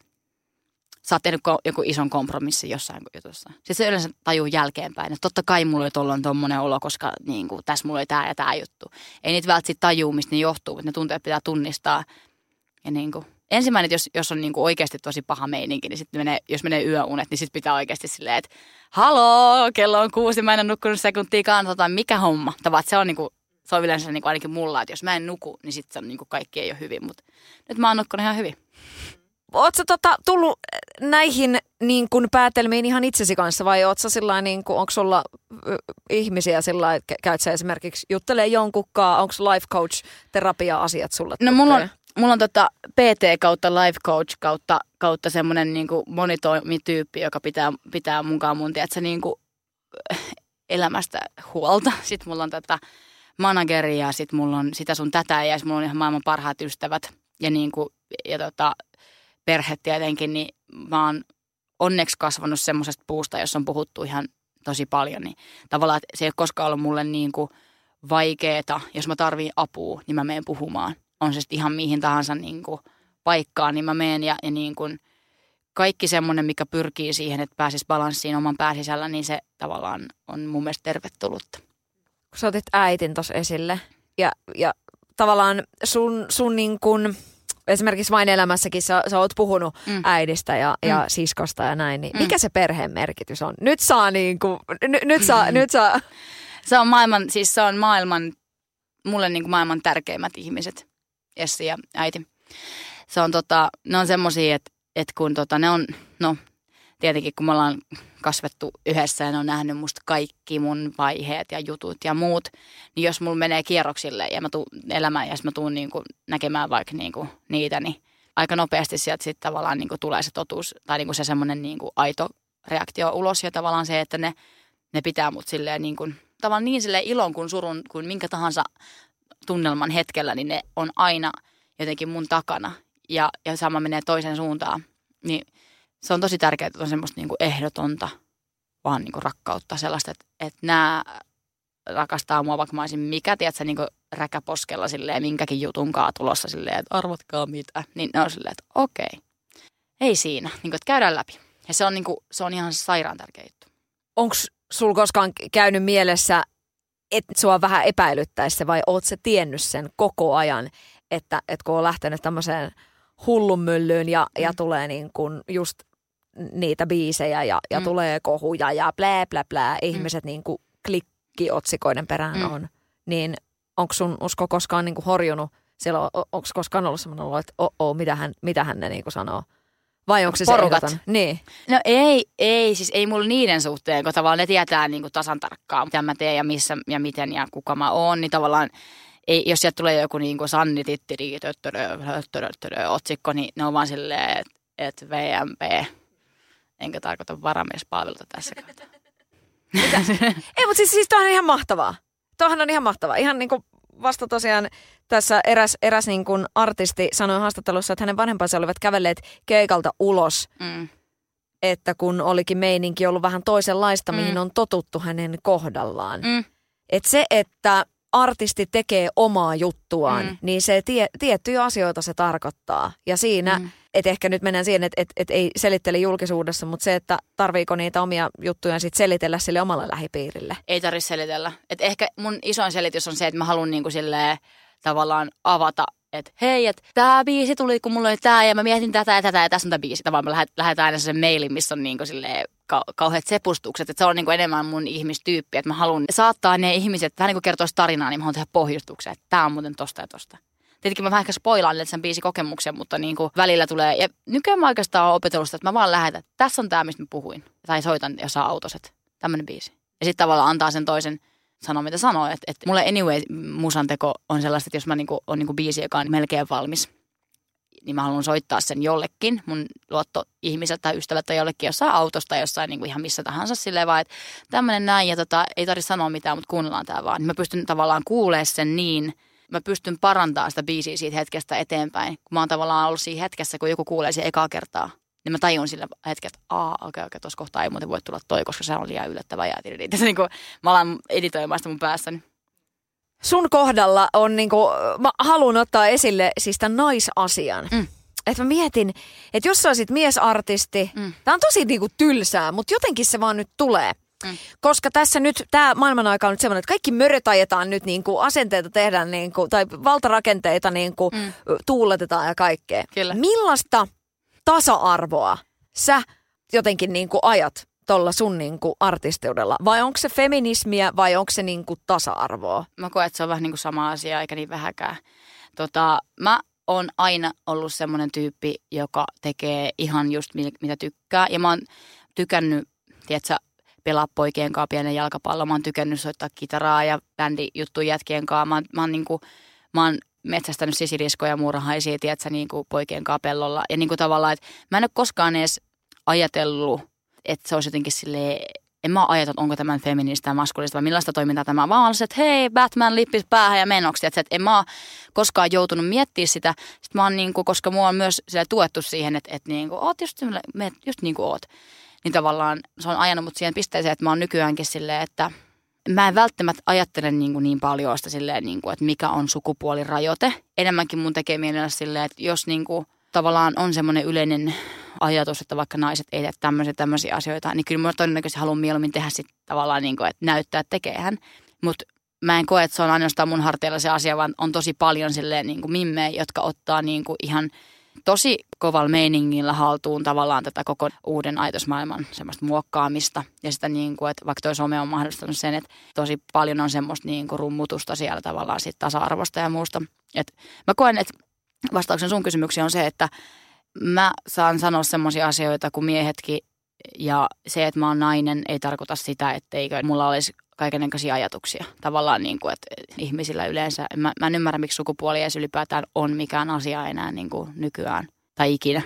sä oot tehnyt joku ison kompromissi jossain jutussa. Sitten se yleensä tajuu jälkeenpäin, että totta kai mulla oli tuolloin tommonen olo, koska niin kuin, tässä mulla oli tämä ja tämä juttu. Ei niitä välttämättä tajuu, mistä ne johtuu, mutta ne tunteet pitää tunnistaa. Ja niin kuin, ensimmäinen, jos, jos on niin kuin oikeasti tosi paha meininki, niin sitten menee, jos menee yöunet, niin sitten pitää oikeasti silleen, että haloo, kello on kuusi, mä en ole nukkunut sekuntiikaan, tota, mikä homma. Tavat, se on niin kuin, se on yleensä niin kuin ainakin mulla, että jos mä en nuku, niin sitten niin kaikki ei ole hyvin, mutta nyt mä oon nukkunut ihan hyvin. Oletko tota, tullut näihin niin kuin päätelmiin ihan itsesi kanssa vai ootko sillä niin kuin, onko sulla ihmisiä sillä että käyt sä esimerkiksi juttelee jonkunkaan, onko life coach terapia-asiat sulle No mulla on, mulla on tota PT kautta life coach kautta, kautta semmoinen niinku monitoimityyppi, joka pitää, pitää mukaan mun tiedätkö, niinku, elämästä huolta. Sitten mulla on tätä manageria ja sitten mulla on sitä sun tätä ja sitten mulla on ihan maailman parhaat ystävät ja, niinku, ja tota, perhe tietenkin, niin mä oon onneksi kasvanut semmoisesta puusta, jossa on puhuttu ihan tosi paljon, niin tavallaan että se ei ole koskaan ollut mulle niin kuin vaikeeta. Jos mä tarviin apua, niin mä menen puhumaan. On se sitten ihan mihin tahansa niin kuin paikkaan, niin mä menen ja, ja niin kuin kaikki semmoinen, mikä pyrkii siihen, että pääsisi balanssiin oman pääsisällä, niin se tavallaan on mun mielestä tervetullutta. kun sä otit äitin tuossa esille ja, ja tavallaan sun, sun niin kun, esimerkiksi vain elämässäkin sä, sä oot puhunut Mm. mm. äidistä ja, mm. ja siskosta ja näin, niin mm. mikä se perheen merkitys on? Nyt saa niin kuin, n- nyt saa, nyt saa, Se on maailman, siis se on maailman, mulle niin kuin maailman tärkeimmät ihmiset, Essi ja äiti. Se on tota, ne on semmosia, että, että kun tota, ne on, no tietenkin kun me ollaan kasvettu yhdessä ja ne on nähnyt musta kaikki mun vaiheet ja jutut ja muut, niin jos mulla menee kierroksille ja mä tuun elämään ja mä tuun niinku näkemään vaikka niinku niitä, niin aika nopeasti sieltä sitten tavallaan niinku tulee se totuus tai niinku se semmoinen niinku aito reaktio ulos ja tavallaan se, että ne, ne pitää mut silleen niin kuin, tavallaan niin silleen ilon kuin surun kuin minkä tahansa tunnelman hetkellä, niin ne on aina jotenkin mun takana ja, ja sama menee toiseen suuntaan. Niin se on tosi tärkeää, että on semmoista niin kuin ehdotonta vaan niin kuin rakkautta, sellaista, että, että nämä rakastaa mua, vaikka mä olisin mikä, tiedätkö, niin kuin räkäposkella silleen, minkäkin jutunkaan tulossa silleen, että arvatkaa mitä. Niin ne on silleen, että okei, ei siinä, niin kuin, että käydään läpi. Ja se on, niin kuin, se on ihan sairaan tärkeä juttu. onko sul koskaan käynyt mielessä, että sua vähän epäilyttäisi vai oot se tiennyt sen koko ajan, että, että kun on lähtenyt tämmöiseen hullunmyllyyn ja, mm. ja tulee niin kuin just niitä biisejä ja, ja Mm. tulee kohuja ja blää blää blää, ihmiset mm. niin kuin klikkiotsikoiden perään Mm. on, niin onko sun usko koskaan niin kuin horjunut siellä, onko koskaan ollut semmoinen olo, että oh, oh, mitä, hän, mitä hän ne niin kuin sanoo? Vai onko se Porukat. se? Niin. No ei, ei, siis ei mulla niiden suhteen, kun tavallaan ne tietää niin kuin tasan tarkkaan, mitä mä teen ja missä ja miten ja kuka mä oon, niin tavallaan ei, jos sieltä tulee joku niin kuin Sanni Tittiri, töttörö, töttörö, otsikko, niin ne on vaan silleen, että et VMP, enkä tarkoita varamiespalveluta tässä kohtaa. Ei, mutta siis, siis on ihan mahtavaa. Toihan on ihan mahtavaa. Ihan niin kuin vasta tosiaan tässä eräs, eräs niin kuin artisti sanoi haastattelussa, että hänen vanhempansa olivat kävelleet keikalta ulos, Mm, että kun olikin meininki ollut vähän toisenlaista, Mm. mihin on totuttu hänen kohdallaan. mm, Että se, että artisti tekee omaa juttuaan, Mm. niin se tie, tiettyjä asioita se tarkoittaa. Ja siinä, Mm. mm. että ehkä nyt mennään siihen, että et, et ei selittele julkisuudessa, mutta se, että tarviiko niitä omia juttuja sitten selitellä sille omalle lähipiirille. ei tarvitse selitellä. Et ehkä mun isoin selitys on se, että mä haluan niinku silleen tavallaan avata, että hei, että tämä biisi tuli, kun mulla oli tämä ja mä mietin tätä ja tätä ja tässä on tämä biisi. Tavallaan mä lähet- lähetän aina sen mailin, missä on niinku silleen kau- kauheat sepustukset. Että se on niinku enemmän mun ihmistyyppi, että mä haluan saattaa ne ihmiset, vähän niin kuin kertoisi tarinaa, niin mä haluan tehdä pohjustuksen, että tämä on muuten tosta ja tosta. Tietenkin mä vähän ehkä spoilaan sen biisikokemuksen, mutta niin kuin välillä tulee, ja nykyään mä oikeastaan oon opetellut sitä, että mä vaan lähetän, tässä on tämä, mistä mä puhuin. Tai soitan jossain autossa, että tämmöinen biisi. Ja sitten tavallaan antaa sen toisen sanoa, mitä sanoo. Että, että mulle anyway musan teko on sellaista, että jos mä niinku, on niinku biisi, joka on melkein valmis, niin mä haluan soittaa sen jollekin, mun luottoihmiseltä tai ystävältä jollekin jossain autosta, jossain niinku ihan missä tahansa silleen vaan, että tämmöinen näin ja tota, ei tarvitse sanoa mitään, mutta kuunnellaan tämä vaan. Niin mä pystyn tavallaan kuulemaan sen niin, mä pystyn parantamaan sitä biisiä siitä hetkestä eteenpäin, kun mä oon tavallaan ollut siinä hetkessä, kun joku kuulee sen ekaa kertaa. Niin mä tajun sillä hetkellä, että aa, okei, okay, okei, tuossa kohtaa ei muuten voi tulla toi, koska se on liian yllättävää ja se niin kuin, mä alan editoimaan sitä mun päässäni. Sun kohdalla on niinku, mä haluan ottaa esille siis tämän naisasian. Mm. Että mä mietin, että jos sä olisit miesartisti, mm. tää on tosi niinku tylsää, mutta jotenkin se vaan nyt tulee. Mm. Koska tässä nyt, tämä maailman aika on nyt semmoinen, että kaikki möröt ajetaan nyt niin kuin asenteita tehdään niin kuin, tai valtarakenteita niin kuin mm. tuuletetaan ja kaikkea. Kyllä. Millaista tasa-arvoa sä jotenkin niin kuin ajat tuolla sun niin kuin artisteudella? Vai onko se feminismiä vai onko se niin kuin tasa-arvoa? Mä koen, että se on vähän niin kuin sama asia eikä niin vähäkään. Tota, mä oon aina ollut semmoinen tyyppi, joka tekee ihan just mitä tykkää. Ja mä oon tykännyt, tiedätkö, pelaa poikien kanssa pienen jalkapallo. Mä oon tykännyt soittaa kitaraa ja bändijuttuja jätkien kanssa. Mä, mä, oon, niin kuin, mä oon metsästänyt sisiliskoja ja muurahaisia, tiedätkö, niin kuin poikien kanssa pellolla. Ja niin kuin tavallaan, että mä en ole koskaan edes ajatellut, että se olisi jotenkin silleen, en mä ajatellut, että onko tämä feminististä ja maskulista vai millaista toimintaa tämä on. Vaan olisin, että hei, Batman lippis päähän ja menoksi. Että en mä koskaan joutunut miettimään sitä. Sitten mä oon niin kuin, koska mua on myös tuettu siihen, että, että niin kuin, oot just, just niin kuin oot niin tavallaan se on ajanut mut siihen pisteeseen, että mä oon nykyäänkin silleen, että mä en välttämättä ajattele niin, kuin niin paljon sitä silleen, niin kuin, että mikä on sukupuolirajoite. Enemmänkin mun tekee mielellä silleen, että jos niin kuin, tavallaan on semmoinen yleinen ajatus, että vaikka naiset ei tee tämmöisiä, tämmöisiä asioita, niin kyllä mä todennäköisesti haluan mieluummin tehdä sitten tavallaan niin kuin, että näyttää, että tekeehän. Mutta mä en koe, että se on ainoastaan mun harteilla se asia, vaan on tosi paljon silleen niin kuin mimmejä, jotka ottaa niin kuin ihan – tosi kovalla meiningillä haltuun tavallaan tätä koko uuden ajatusmaailman semmoista muokkaamista. Ja sitä niin kuin, että vaikka toi some on mahdollistanut sen, että tosi paljon on semmoista niin kuin rummutusta siellä tavallaan siitä tasa-arvosta ja muusta. Et mä koen, että vastauksen sun kysymyksiin on se, että mä saan sanoa semmoisia asioita kuin miehetkin ja se, että mä oon nainen, ei tarkoita sitä, etteikö mulla olisi kaikenlaisia ajatuksia. Tavallaan niin kuin, että ihmisillä yleensä, mä, mä en ymmärrä, miksi sukupuoli edes ylipäätään on mikään asia enää niin kuin nykyään tai ikinä.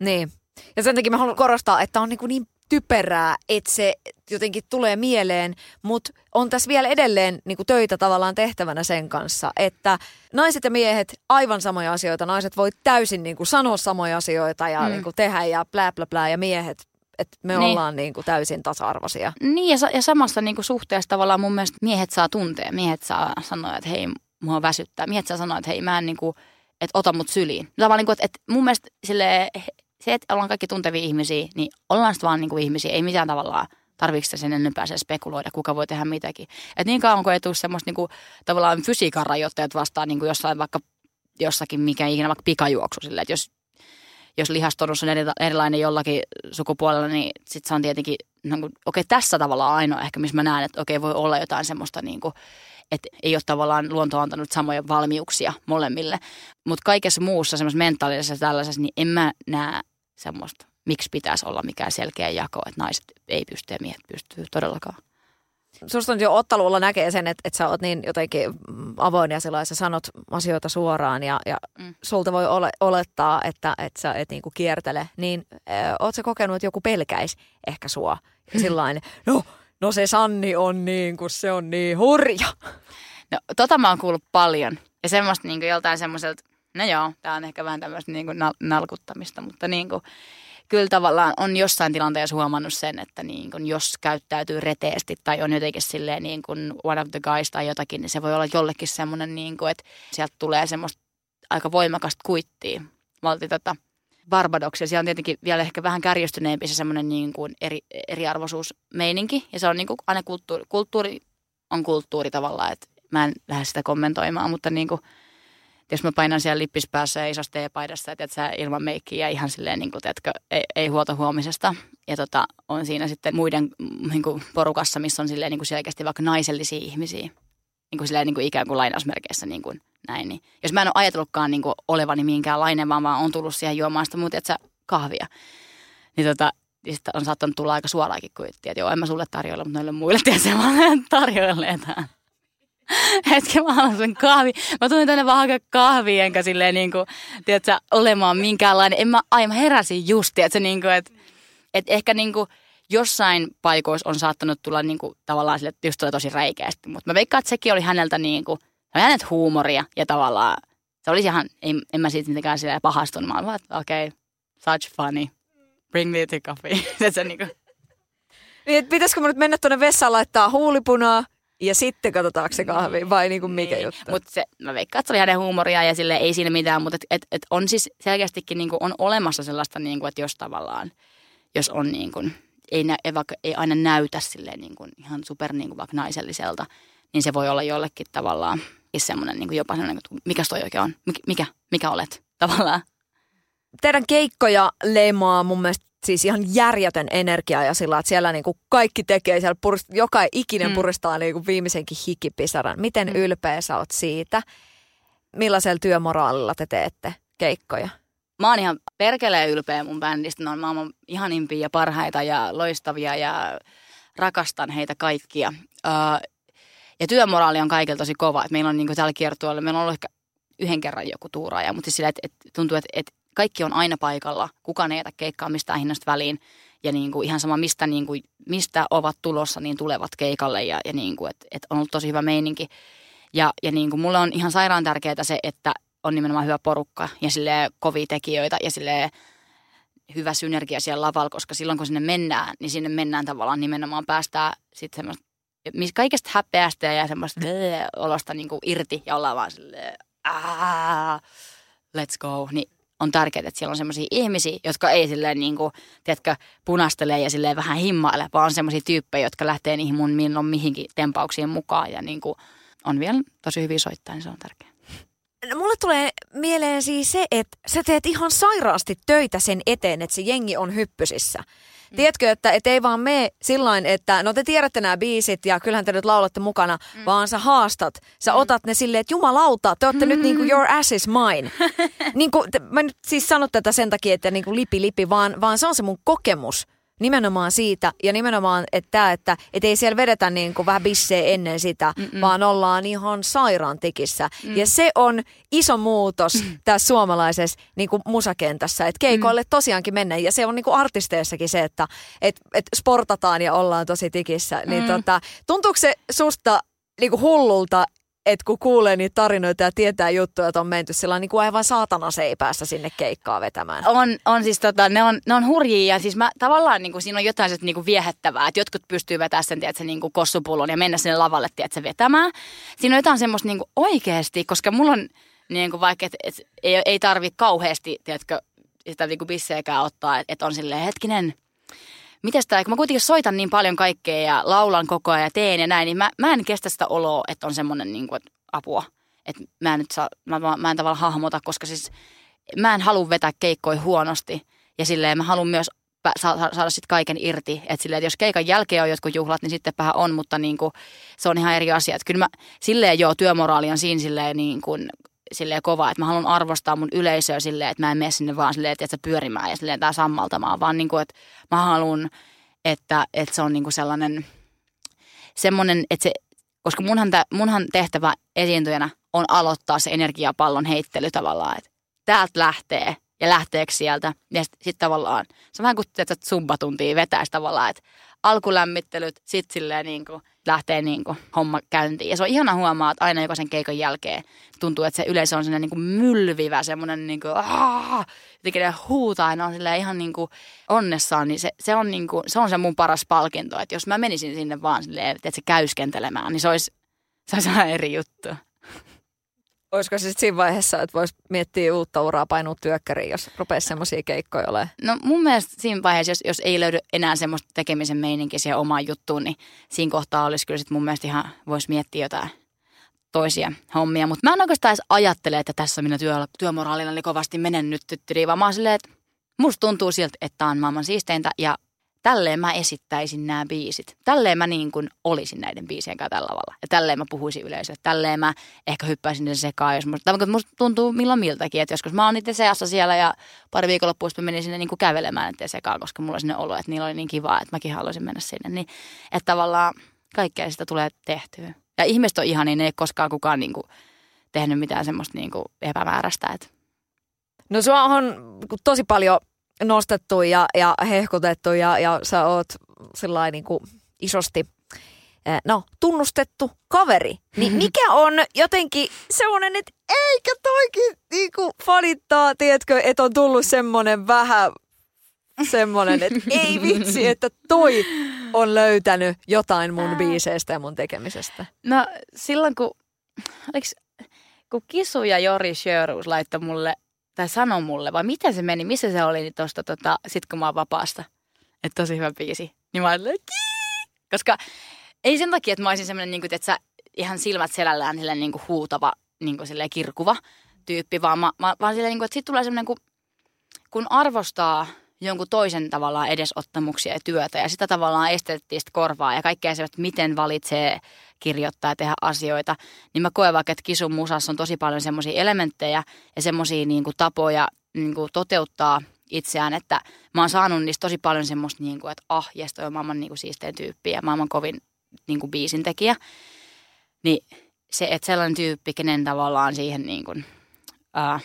Niin. Ja sen takia mä haluan korostaa, että on niin, kuin niin typerää, että se jotenkin tulee mieleen, mutta on tässä vielä edelleen niin kuin töitä tavallaan tehtävänä sen kanssa, että naiset ja miehet aivan samoja asioita, naiset voi täysin niin kuin sanoa samoja asioita ja mm. niin kuin tehdä ja blä blä blä ja miehet että me niin. ollaan niin kuin täysin tasa-arvoisia. Niin ja, ja samassa niin kuin suhteessa tavallaan mun mielestä miehet saa tuntea. Miehet saa sanoa, että hei, mua väsyttää. Miehet saa sanoa, että hei, mä en niin kuin, että ota mut syliin. Tavallaan niin kuin, että, että mun mielestä sille, se, että ollaan kaikki tuntevia ihmisiä, niin ollaan sitten vaan niin kuin ihmisiä. Ei mitään tavallaan tarvitse sen enempää se spekuloida, kuka voi tehdä mitäkin. Että niin kauan kuin ei tule semmoista niin kuin, tavallaan fysiikan rajoitteet vastaan niin kuin jossain vaikka jossakin mikä ikinä vaikka pikajuoksu sille, että jos jos lihastonus on erilainen jollakin sukupuolella, niin sitten se on tietenkin, no, okei okay, tässä tavalla ainoa ehkä, missä mä näen, että okei okay, voi olla jotain semmoista niin kuin, että ei ole tavallaan luonto antanut samoja valmiuksia molemmille. Mutta kaikessa muussa semmoisessa mentaalisessa tällaisessa, niin en mä näe semmoista, miksi pitäisi olla mikään selkeä jako, että naiset ei pysty ja miehet pystyy todellakaan. Susta on jo ottaluulla näkee sen, että, että sä oot niin jotenkin avoin ja sellainen, sanot asioita suoraan ja, ja mm. sulta voi ole, olettaa, että, että sä et niinku kiertele. Niin oot sä kokenut, että joku pelkäis ehkä sua? Ja sillain, no, no se Sanni on niin kuin se on niin hurja. No tota mä oon kuullut paljon. Ja semmoista niin joltain semmoiselta, no joo, tää on ehkä vähän tämmöistä niin nal- nalkuttamista, mutta niin kuin, kyllä tavallaan on jossain tilanteessa huomannut sen, että niin kun jos käyttäytyy reteesti tai on jotenkin silleen niin kuin one of the guys tai jotakin, niin se voi olla jollekin semmoinen, niin kuin, että sieltä tulee semmoista aika voimakasta kuittia. Mä oltiin tota Barbadoksia. Siellä on tietenkin vielä ehkä vähän kärjistyneempi se semmoinen niin kuin eri, eriarvoisuusmeininki. Ja se on niin kuin aina kulttuuri, kulttuuri on kulttuuri tavallaan, että mä en lähde sitä kommentoimaan, mutta niin kuin – jos mä painan siellä lippispäässä ja isossa teepaidassa, että sä ilman meikkiä ja ihan silleen, niin kuin, teetkö, ei, ei huolta huomisesta. Ja tota, on siinä sitten muiden niin kuin porukassa, missä on silleen niin kuin selkeästi vaikka naisellisia ihmisiä. Niin kuin silleen niin kuin ikään kuin lainausmerkeissä niin kuin näin. Niin. Jos mä en ole ajatellutkaan niin kuin olevani minkäänlainen, vaan vaan on tullut siihen juomaan sitä muuta, että kahvia. Niin tota, niin sitten on saattanut tulla aika suoraakin kuittia, että joo, en mä sulle tarjoilla, mutta noille muille tiedä, vaan tarjoilletaan. hetken mä haluan sen kahvi. Mä tulin tänne vaan hakea kahvia, enkä silleen niin kuin, tiedätkö, olemaan minkäänlainen. En mä, ai mä heräsin just, tiedätkö, niin kuin, että, että ehkä niin kuin, jossain paikoissa on saattanut tulla niin kuin, tavallaan sille, just tulee tosi räikeästi. Mutta mä veikkaan, että sekin oli häneltä niin kuin, hänet huumoria ja tavallaan se olisi ihan, en, en mä siitä mitenkään silleen pahastunut. Mä että okei, okay, such funny. bring me the coffee. Se, niinku, Niin, että pitäisikö mun nyt mennä tuonne vessaan laittaa huulipunaa ja sitten katsotaanko se kahvi vai niinku mikä niin. juttu? Mutta se, mä veikkaan, että se oli hänen huumoria ja sille ei siinä mitään, mutta et, et, et on siis selkeästikin niinku, on olemassa sellaista, niinku, että jos tavallaan, jos on niin kuin, ei, nä, ei, vaikka, ei aina näytä silleen niin kuin, ihan super niin kuin vaikka naiselliselta, niin se voi olla jollekin tavallaan semmoinen niin kuin jopa semmoinen, että mikä toi oikein on, Mik, mikä, mikä olet tavallaan. Teidän keikkoja leimaa mun mielestä siis ihan järjetön energia ja sillä, että siellä niinku kaikki tekee, siellä purist, joka ikinen mm. puristaa niinku viimeisenkin hikipisaran. Miten mm. ylpeä sä oot siitä? Millaisella työmoraalilla te teette keikkoja? Mä oon ihan perkeleen ylpeä mun bändistä. Ne on maailman ihanimpia ja parhaita ja loistavia ja rakastan heitä kaikkia. Uh, ja työmoraali on kaikilla tosi kova. Et meillä on niinku tällä kiertueella, meillä on ollut ehkä yhden kerran joku tuuraaja, mutta siis sillä, että et tuntuu, että et kaikki on aina paikalla. Kukaan ei jätä keikkaa mistään hinnasta väliin. Ja niin kuin ihan sama, mistä, niin kuin, mistä ovat tulossa, niin tulevat keikalle. Ja, ja niin kuin, että, että on ollut tosi hyvä meininki. Ja, ja niin kuin mulle on ihan sairaan tärkeää se, että on nimenomaan hyvä porukka ja sille kovia tekijöitä ja sille hyvä synergia siellä lavalla, koska silloin kun sinne mennään, niin sinne mennään tavallaan nimenomaan päästää sitten semmoista kaikesta häpeästä ja semmoista olosta niin kuin irti ja ollaan vaan silleen, let's go. Niin on tärkeää, että siellä on sellaisia ihmisiä, jotka ei silleen niin kuin, tiedätkö, punastelee ja silleen vähän himmaile, vaan on sellaisia tyyppejä, jotka lähtee niihin mun milloin mihinkin tempauksiin mukaan ja niin kuin, on vielä tosi hyvin soittaa, niin se on tärkeää. No, mulle tulee mieleen siis se, että sä teet ihan sairaasti töitä sen eteen, että se jengi on hyppysissä. Mm. Tiedätkö, että et ei vaan mene sillain, että no te tiedätte nämä biisit ja kyllähän te nyt laulatte mukana, mm. vaan sä haastat. Sä mm. otat ne silleen, että jumalauta, te olette mm. nyt niin kuin your ass is mine. niin kuin, te, mä nyt siis sanon tätä sen takia, että niin kuin lipi lipi, vaan, vaan se on se mun kokemus Nimenomaan siitä ja nimenomaan, että, että et ei siellä vedetä niin kuin vähän bissejä ennen sitä, Mm-mm. vaan ollaan ihan sairaan tikissä. Mm. Ja se on iso muutos mm. tässä suomalaisessa niin kuin musakentässä, että keikoille mm. tosiaankin mennä. Ja se on niin kuin artisteissakin se, että et, et sportataan ja ollaan tosi tikissä. Niin mm. tota, tuntuuko se susta niin kuin hullulta, että kun kuulee niitä tarinoita ja tietää juttuja, että on menty sillä niin kuin aivan saatana päässä sinne keikkaa vetämään. On, on siis tota, ne on, ne on hurjia ja siis mä tavallaan niin kuin, siinä on jotain niin kuin viehättävää, että jotkut pystyy vetämään sen, tiedätkö, niin kuin kossupullon ja mennä sinne lavalle, tiedätkö, vetämään. Siinä on jotain semmoista niin kuin oikeasti, koska mulla on niin kuin vaikka, että et, ei, ei tarvi kauheasti, tiedätkö, sitä niin kuin bisseekään ottaa, että et on silleen hetkinen, mites tämä, kun mä kuitenkin soitan niin paljon kaikkea ja laulan koko ajan ja teen ja näin, niin mä, mä en kestä sitä oloa, että on semmoinen niin kuin, apua. Että mä en nyt saa, mä, mä en tavallaan hahmota, koska siis mä en halua vetää keikkoja huonosti. Ja silleen mä haluan myös saada, saada sitten kaiken irti. Että silleen, että jos keikan jälkeen on jotkut juhlat, niin sittenpähän on, mutta niin kuin, se on ihan eri asia. Että kyllä mä silleen joo, työmoraali on siinä silleen niin kuin silleen kova, että mä haluan arvostaa mun yleisöä silleen, että mä en mene sinne vaan silleen, että pyörimään ja silleen tää sammaltamaan, vaan niin kuin, että mä haluan, että, että se on niin kuin sellainen, semmoinen, että se, koska munhan, tä, munhan tehtävä esiintyjänä on aloittaa se energiapallon heittely tavallaan, että täältä lähtee ja lähteekö sieltä. Ja sitten sit tavallaan, se on vähän kuin että zumba-tuntia vetäisi tavallaan, että alkulämmittelyt, sitten silleen niin kuin lähtee niin kuin homma käyntiin. Ja se on ihana huomaa, että aina jokaisen keikon jälkeen tuntuu, että se yleisö on sellainen niin kuin mylvivä, semmoinen niin kuin, aah, jotenkin huutaa aina on ihan niin kuin onnessaan, niin se, se, on niin kuin, se on se mun paras palkinto. Että jos mä menisin sinne vaan silleen, että se käyskentelemään, niin se olisi, se olisi ihan eri juttu. Olisiko se sitten siinä vaiheessa, että voisi miettiä uutta uraa painua työkkäriin, jos rupeaisi semmoisia keikkoja olemaan? No mun mielestä siinä vaiheessa, jos, jos ei löydy enää semmoista tekemisen meininkiä siihen omaan juttuun, niin siinä kohtaa olisi kyllä sitten mun mielestä ihan, voisi miettiä jotain toisia hommia. Mutta mä en oikeastaan edes ajattele, että tässä minä työ, työmoraalilla oli kovasti menen nyt tyttyriin, vaan mä oon silleen, että musta tuntuu siltä, että tämä on maailman siisteintä ja tälleen mä esittäisin nämä biisit. Tälleen mä niin kuin olisin näiden biisien kanssa tällä tavalla. Ja tälleen mä puhuisin yleisölle. Tälleen mä ehkä hyppäisin sen sekaan. Jos musta, musta tuntuu milloin miltäkin. Että joskus mä oon niiden seassa siellä ja pari viikonloppuista menin sinne niin kuin kävelemään niiden sekaan, koska mulla sinne olo, että niillä oli niin kivaa, että mäkin haluaisin mennä sinne. Niin, että tavallaan kaikkea sitä tulee tehtyä. Ja ihmiset on ihan niin, ei koskaan kukaan niin kuin tehnyt mitään semmoista niin kuin epämääräistä. Että. No sua on tosi paljon nostettu ja, ja hehkutettu ja, ja sä oot sellainen niin kuin isosti eh, no, tunnustettu kaveri. Niin mikä on jotenkin semmoinen, että eikä toikin niinku fanittaa, tiedätkö, että on tullut semmoinen vähän semmoinen, että ei vitsi, että toi on löytänyt jotain mun biiseistä ja mun tekemisestä? No silloin kun, oliks, kun Kisu ja Jori Sjöruus laittoi mulle, tai sanoi mulle, vai miten se meni, missä se oli niin tosta, tota, sit kun mä oon vapaasta, että tosi hyvä biisi. Niin mä olin, koska ei sen takia, että mä olisin semmoinen, niin että sä ihan silmät selällään silleen, niin kuin huutava, niin kuin silleen kirkuva tyyppi, vaan, mä, mä, vaan silleen, niin kuin, että sit tulee semmoinen, kun, kun arvostaa jonkun toisen tavallaan edesottamuksia ja työtä ja sitä tavallaan esteettistä korvaa ja kaikkea se, että miten valitsee kirjoittaa ja tehdä asioita, niin mä koen vaikka, että Kisun musassa on tosi paljon semmoisia elementtejä ja semmoisia niin kuin tapoja niin kuin toteuttaa itseään, että mä oon saanut niistä tosi paljon semmoista, niin kuin, että ah, jes, toi on maailman niin kuin siistein tyyppi ja maailman kovin niin kuin biisintekijä. Niin se, että sellainen tyyppi, kenen tavallaan siihen niin kuin, ää,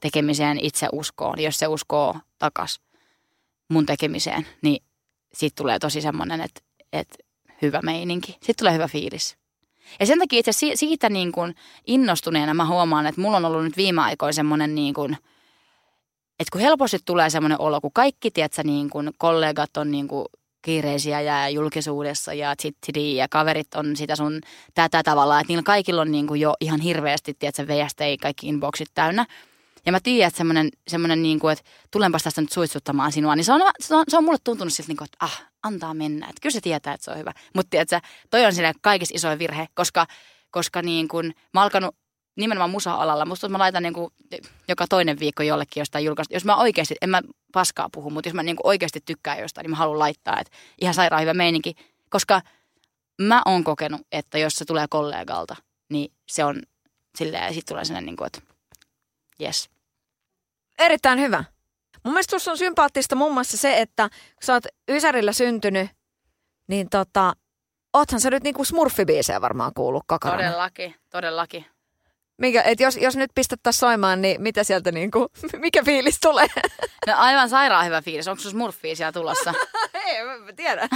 tekemiseen itse uskoo, niin jos se uskoo takas mun tekemiseen, niin siitä tulee tosi semmoinen, että, että hyvä meininki. Sitten tulee hyvä fiilis. Ja sen takia itse siitä niin kuin innostuneena mä huomaan, että mulla on ollut nyt viime aikoina semmoinen niin kuin, että kun helposti tulee semmoinen olo, kun kaikki, tiedätkö, niin kuin kollegat on niin kuin kiireisiä ja julkisuudessa ja tittidi ja kaverit on sitä sun tätä tavalla, että niillä kaikilla on niin kuin jo ihan hirveästi, tiedätkö, VST, kaikki inboxit täynnä. Ja mä tiedän, että semmoinen, semmoinen niin kuin, että tulenpas tästä nyt suitsuttamaan sinua, niin se on, se on, se on mulle tuntunut siltä, niin kuin, että ah, antaa mennä. Että kyllä se tietää, että se on hyvä. Mutta tiedätkö, toi on siinä kaikista isoin virhe, koska, koska niin kuin, mä alkanut nimenomaan musa-alalla. Musta että mä laitan niin kuin, joka toinen viikko jollekin jostain julkaista. Jos mä oikeasti, en mä paskaa puhu, mutta jos mä niin kuin oikeasti tykkään jostain, niin mä haluan laittaa. Että ihan sairaan hyvä meininki. Koska mä oon kokenut, että jos se tulee kollegalta, niin se on silleen, ja sitten tulee sellainen, niin kuin, että yes. Erittäin hyvä. Mun mielestä tuossa on sympaattista muun muassa se, että kun sä oot Ysärillä syntynyt, niin tota, oothan sä nyt niinku smurfibiisejä varmaan kuullut kakarana. Todellakin, todellakin. Mikä, et jos, jos nyt pistettäisiin soimaan, niin mitä sieltä niinku, mikä fiilis tulee? No aivan sairaan hyvä fiilis. Onko sun smurfia siellä tulossa? Ei, mä tiedän.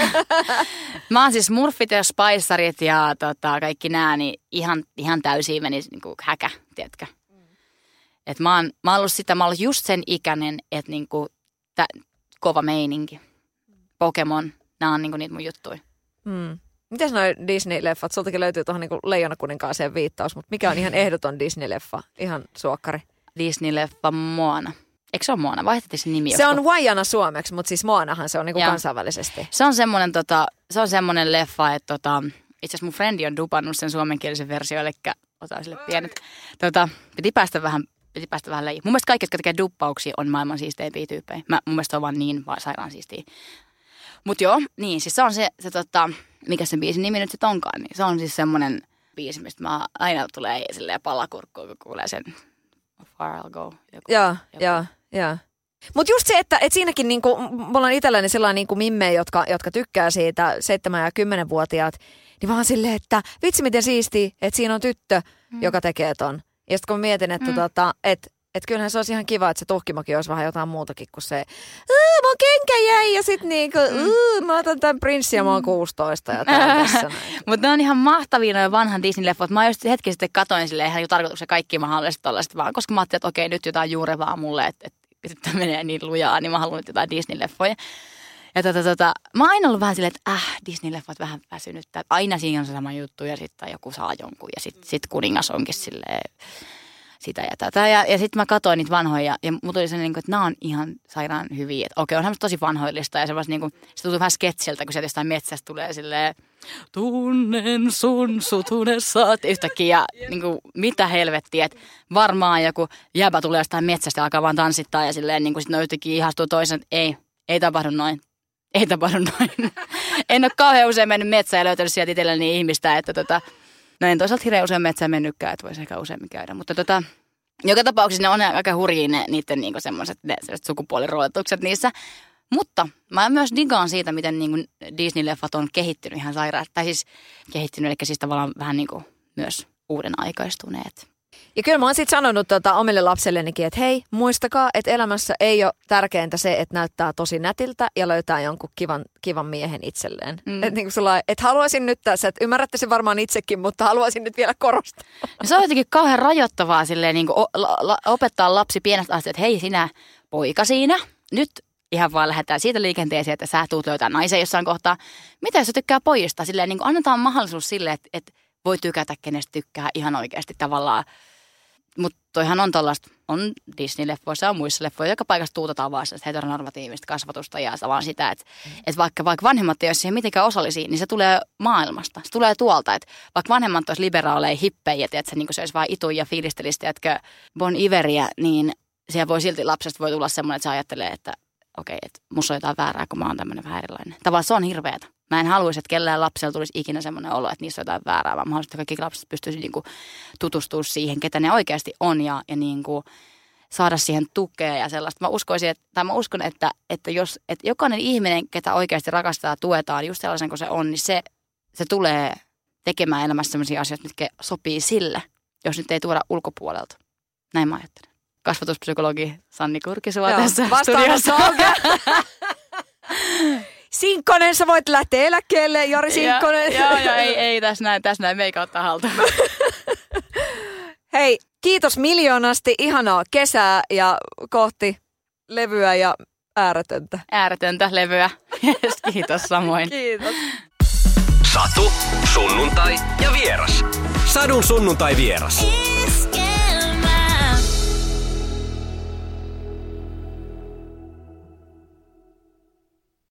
mä oon siis smurfit ja spicerit ja tota, kaikki nää, niin ihan, ihan täysin meni niinku häkä, tiedätkö? Et mä, oon, mä oon ollut sitä, mä oon ollut just sen ikäinen, että niinku, tä, kova meininki. Pokemon, nämä on niinku niitä mun juttuja. Mm. Mitäs noi Disney-leffat? Sultakin löytyy tuohon niinku Leijona kuninkaaseen viittaus, mutta mikä on ihan ehdoton Disney-leffa? Ihan suokkari. Disney-leffa Moana. Eikö se ole Moana? Vaihtettiin se nimi Se on Wajana suomeksi, mutta siis Moanahan se on niinku kansainvälisesti. Se on semmoinen tota, se on semmoinen leffa, että tota, itse asiassa mun frendi on dupannut sen suomenkielisen versio, eli otan sille pienet. Tota, piti päästä vähän piti päästä vähän leijiin. Mun mielestä kaikki, jotka tekee duppauksia, on maailman siisteimpiä tyyppejä. Mä, mun mielestä on vaan niin vaan sairaan siistiä. Mut joo, niin siis se on se, se tota, mikä sen biisin nimi nyt sitten onkaan, niin se on siis semmoinen biisi, mistä mä aina tulee silleen palakurkkuun, kun kuulee sen Far I'll Go. Joku, joo, joku. joo, joo. Mutta just se, että et siinäkin niinku, mulla on itselläni sellainen niinku mimme, jotka, jotka tykkää siitä 7- ja 10-vuotiaat, niin vaan silleen, että vitsi miten siisti, että siinä on tyttö, mm. joka tekee ton. Ja sitten kun mietin, että mm. tota, et, et kyllähän se olisi ihan kiva, että se tuhkimokin olisi vähän jotain muutakin kuin se, mun kenkä jäi ja sitten niinku, mm. mä otan tämän prinssi ja mä oon 16 ja tässä Mutta ne on ihan mahtavia noin vanhan Disney-leffot. Mä just hetki sitten katoin silleen ihan tarkoituksen kaikki mahdolliset tällaiset vaan, koska mä ajattelin, että okei nyt jotain juurevaa mulle, että, että, että menee niin lujaa, niin mä haluan nyt jotain Disney-leffoja. Ja tota, tota, mä oon aina ollut vähän silleen, että äh, Disney-leffat vähän väsynyt. Aina siinä on se sama juttu ja sitten joku saa jonkun ja sitten sit kuningas onkin silleen sitä ja tätä. Ja, ja sitten mä katsoin niitä vanhoja ja, mulla tuli se, niin kuin, että nämä on ihan sairaan hyviä. Että okei, onhan tosi vanhoillista ja se, niin kuin, se tuntuu vähän sketsiltä, kun sieltä jostain metsästä tulee silleen tunnen sun sutunessa. Yhtäkkiä ja niin kuin, mitä helvettiä, että varmaan joku jäbä tulee jostain metsästä ja alkaa vaan tanssittaa ja silleen niin kuin, sit ne yhtäkkiä ihastuu toisen, ei, ei tapahdu noin ei tapahdu noin. en ole kauhean usein mennyt metsään ja löytänyt sieltä itselleni ihmistä, että tota, no en toisaalta hirveän usein metsään mennytkään, että voisi ehkä useammin käydä. Mutta tota, joka tapauksessa ne on aika hurjia ne, niiden niinku semmoiset sukupuoliroolitukset niissä. Mutta mä myös digaan siitä, miten niinku Disney-leffat on kehittynyt ihan sairaan. Tai siis kehittynyt, eli siis tavallaan vähän niinku myös uuden aikaistuneet. Ja kyllä mä oon sitten sanonut tota omille lapsellenikin, että hei, muistakaa, että elämässä ei ole tärkeintä se, että näyttää tosi nätiltä ja löytää jonkun kivan, kivan miehen itselleen. Mm. Että niin et haluaisin nyt tässä, että ymmärrätte sen varmaan itsekin, mutta haluaisin nyt vielä korostaa. No se on jotenkin kauhean rajoittavaa silleen, niin opettaa lapsi pienestä asti, että hei sinä poika siinä, nyt ihan vaan lähdetään siitä liikenteeseen, että sä tuut löytää naisen jossain kohtaa. Mitä jos sä tykkää pojista? Silleen niin annetaan mahdollisuus sille, että, että voi tykätä kenestä tykkää ihan oikeasti tavallaan. Mutta toihan on tällaista, on Disney-leffoissa ja muissa leffoissa, joka paikassa tuutetaan vaan sitä heteronormatiivista kasvatusta ja vaan sitä, että, mm. että vaikka, vaikka vanhemmat ei ole siihen mitenkään osallisia, niin se tulee maailmasta. Se tulee tuolta, että vaikka vanhemmat olisi liberaaleja hippejä, että se, niin se olisi vain itu ja fiilistelistä, että Bon Iveriä, niin siellä voi silti lapsesta voi tulla semmoinen, että se ajattelee, että okei, okay, että musta on jotain väärää, kun mä oon tämmöinen vähän erilainen. Tavallaan se on hirveetä. Mä en haluaisi, että kellään lapsella tulisi ikinä semmoinen olo, että niissä on jotain väärää, vaan mä haluaisin, että kaikki lapset pystyisivät niinku tutustumaan siihen, ketä ne oikeasti on ja, ja niinku saada siihen tukea ja sellaista. Mä uskoisin, että, tai mä uskon, että, että jos että jokainen ihminen, ketä oikeasti rakastaa ja tuetaan just sellaisen kuin se on, niin se, se tulee tekemään elämässä sellaisia asioita, mitkä sopii sille, jos nyt ei tuoda ulkopuolelta. Näin mä ajattelen. Kasvatuspsykologi Sanni Kurkisua Joo, tässä studiossa. Sinkkonen, sä voit lähteä eläkkeelle, Jari Sinkkonen. Joo, joo, ei, ei tässä näin, tässä näin, meikä ottaa haltuun. Hei, kiitos miljoonasti, ihanaa kesää ja kohti levyä ja ääretöntä. Ääretöntä levyä, yes, kiitos samoin. kiitos. Satu, sunnuntai ja vieras. Sadun sunnuntai vieras. Iske.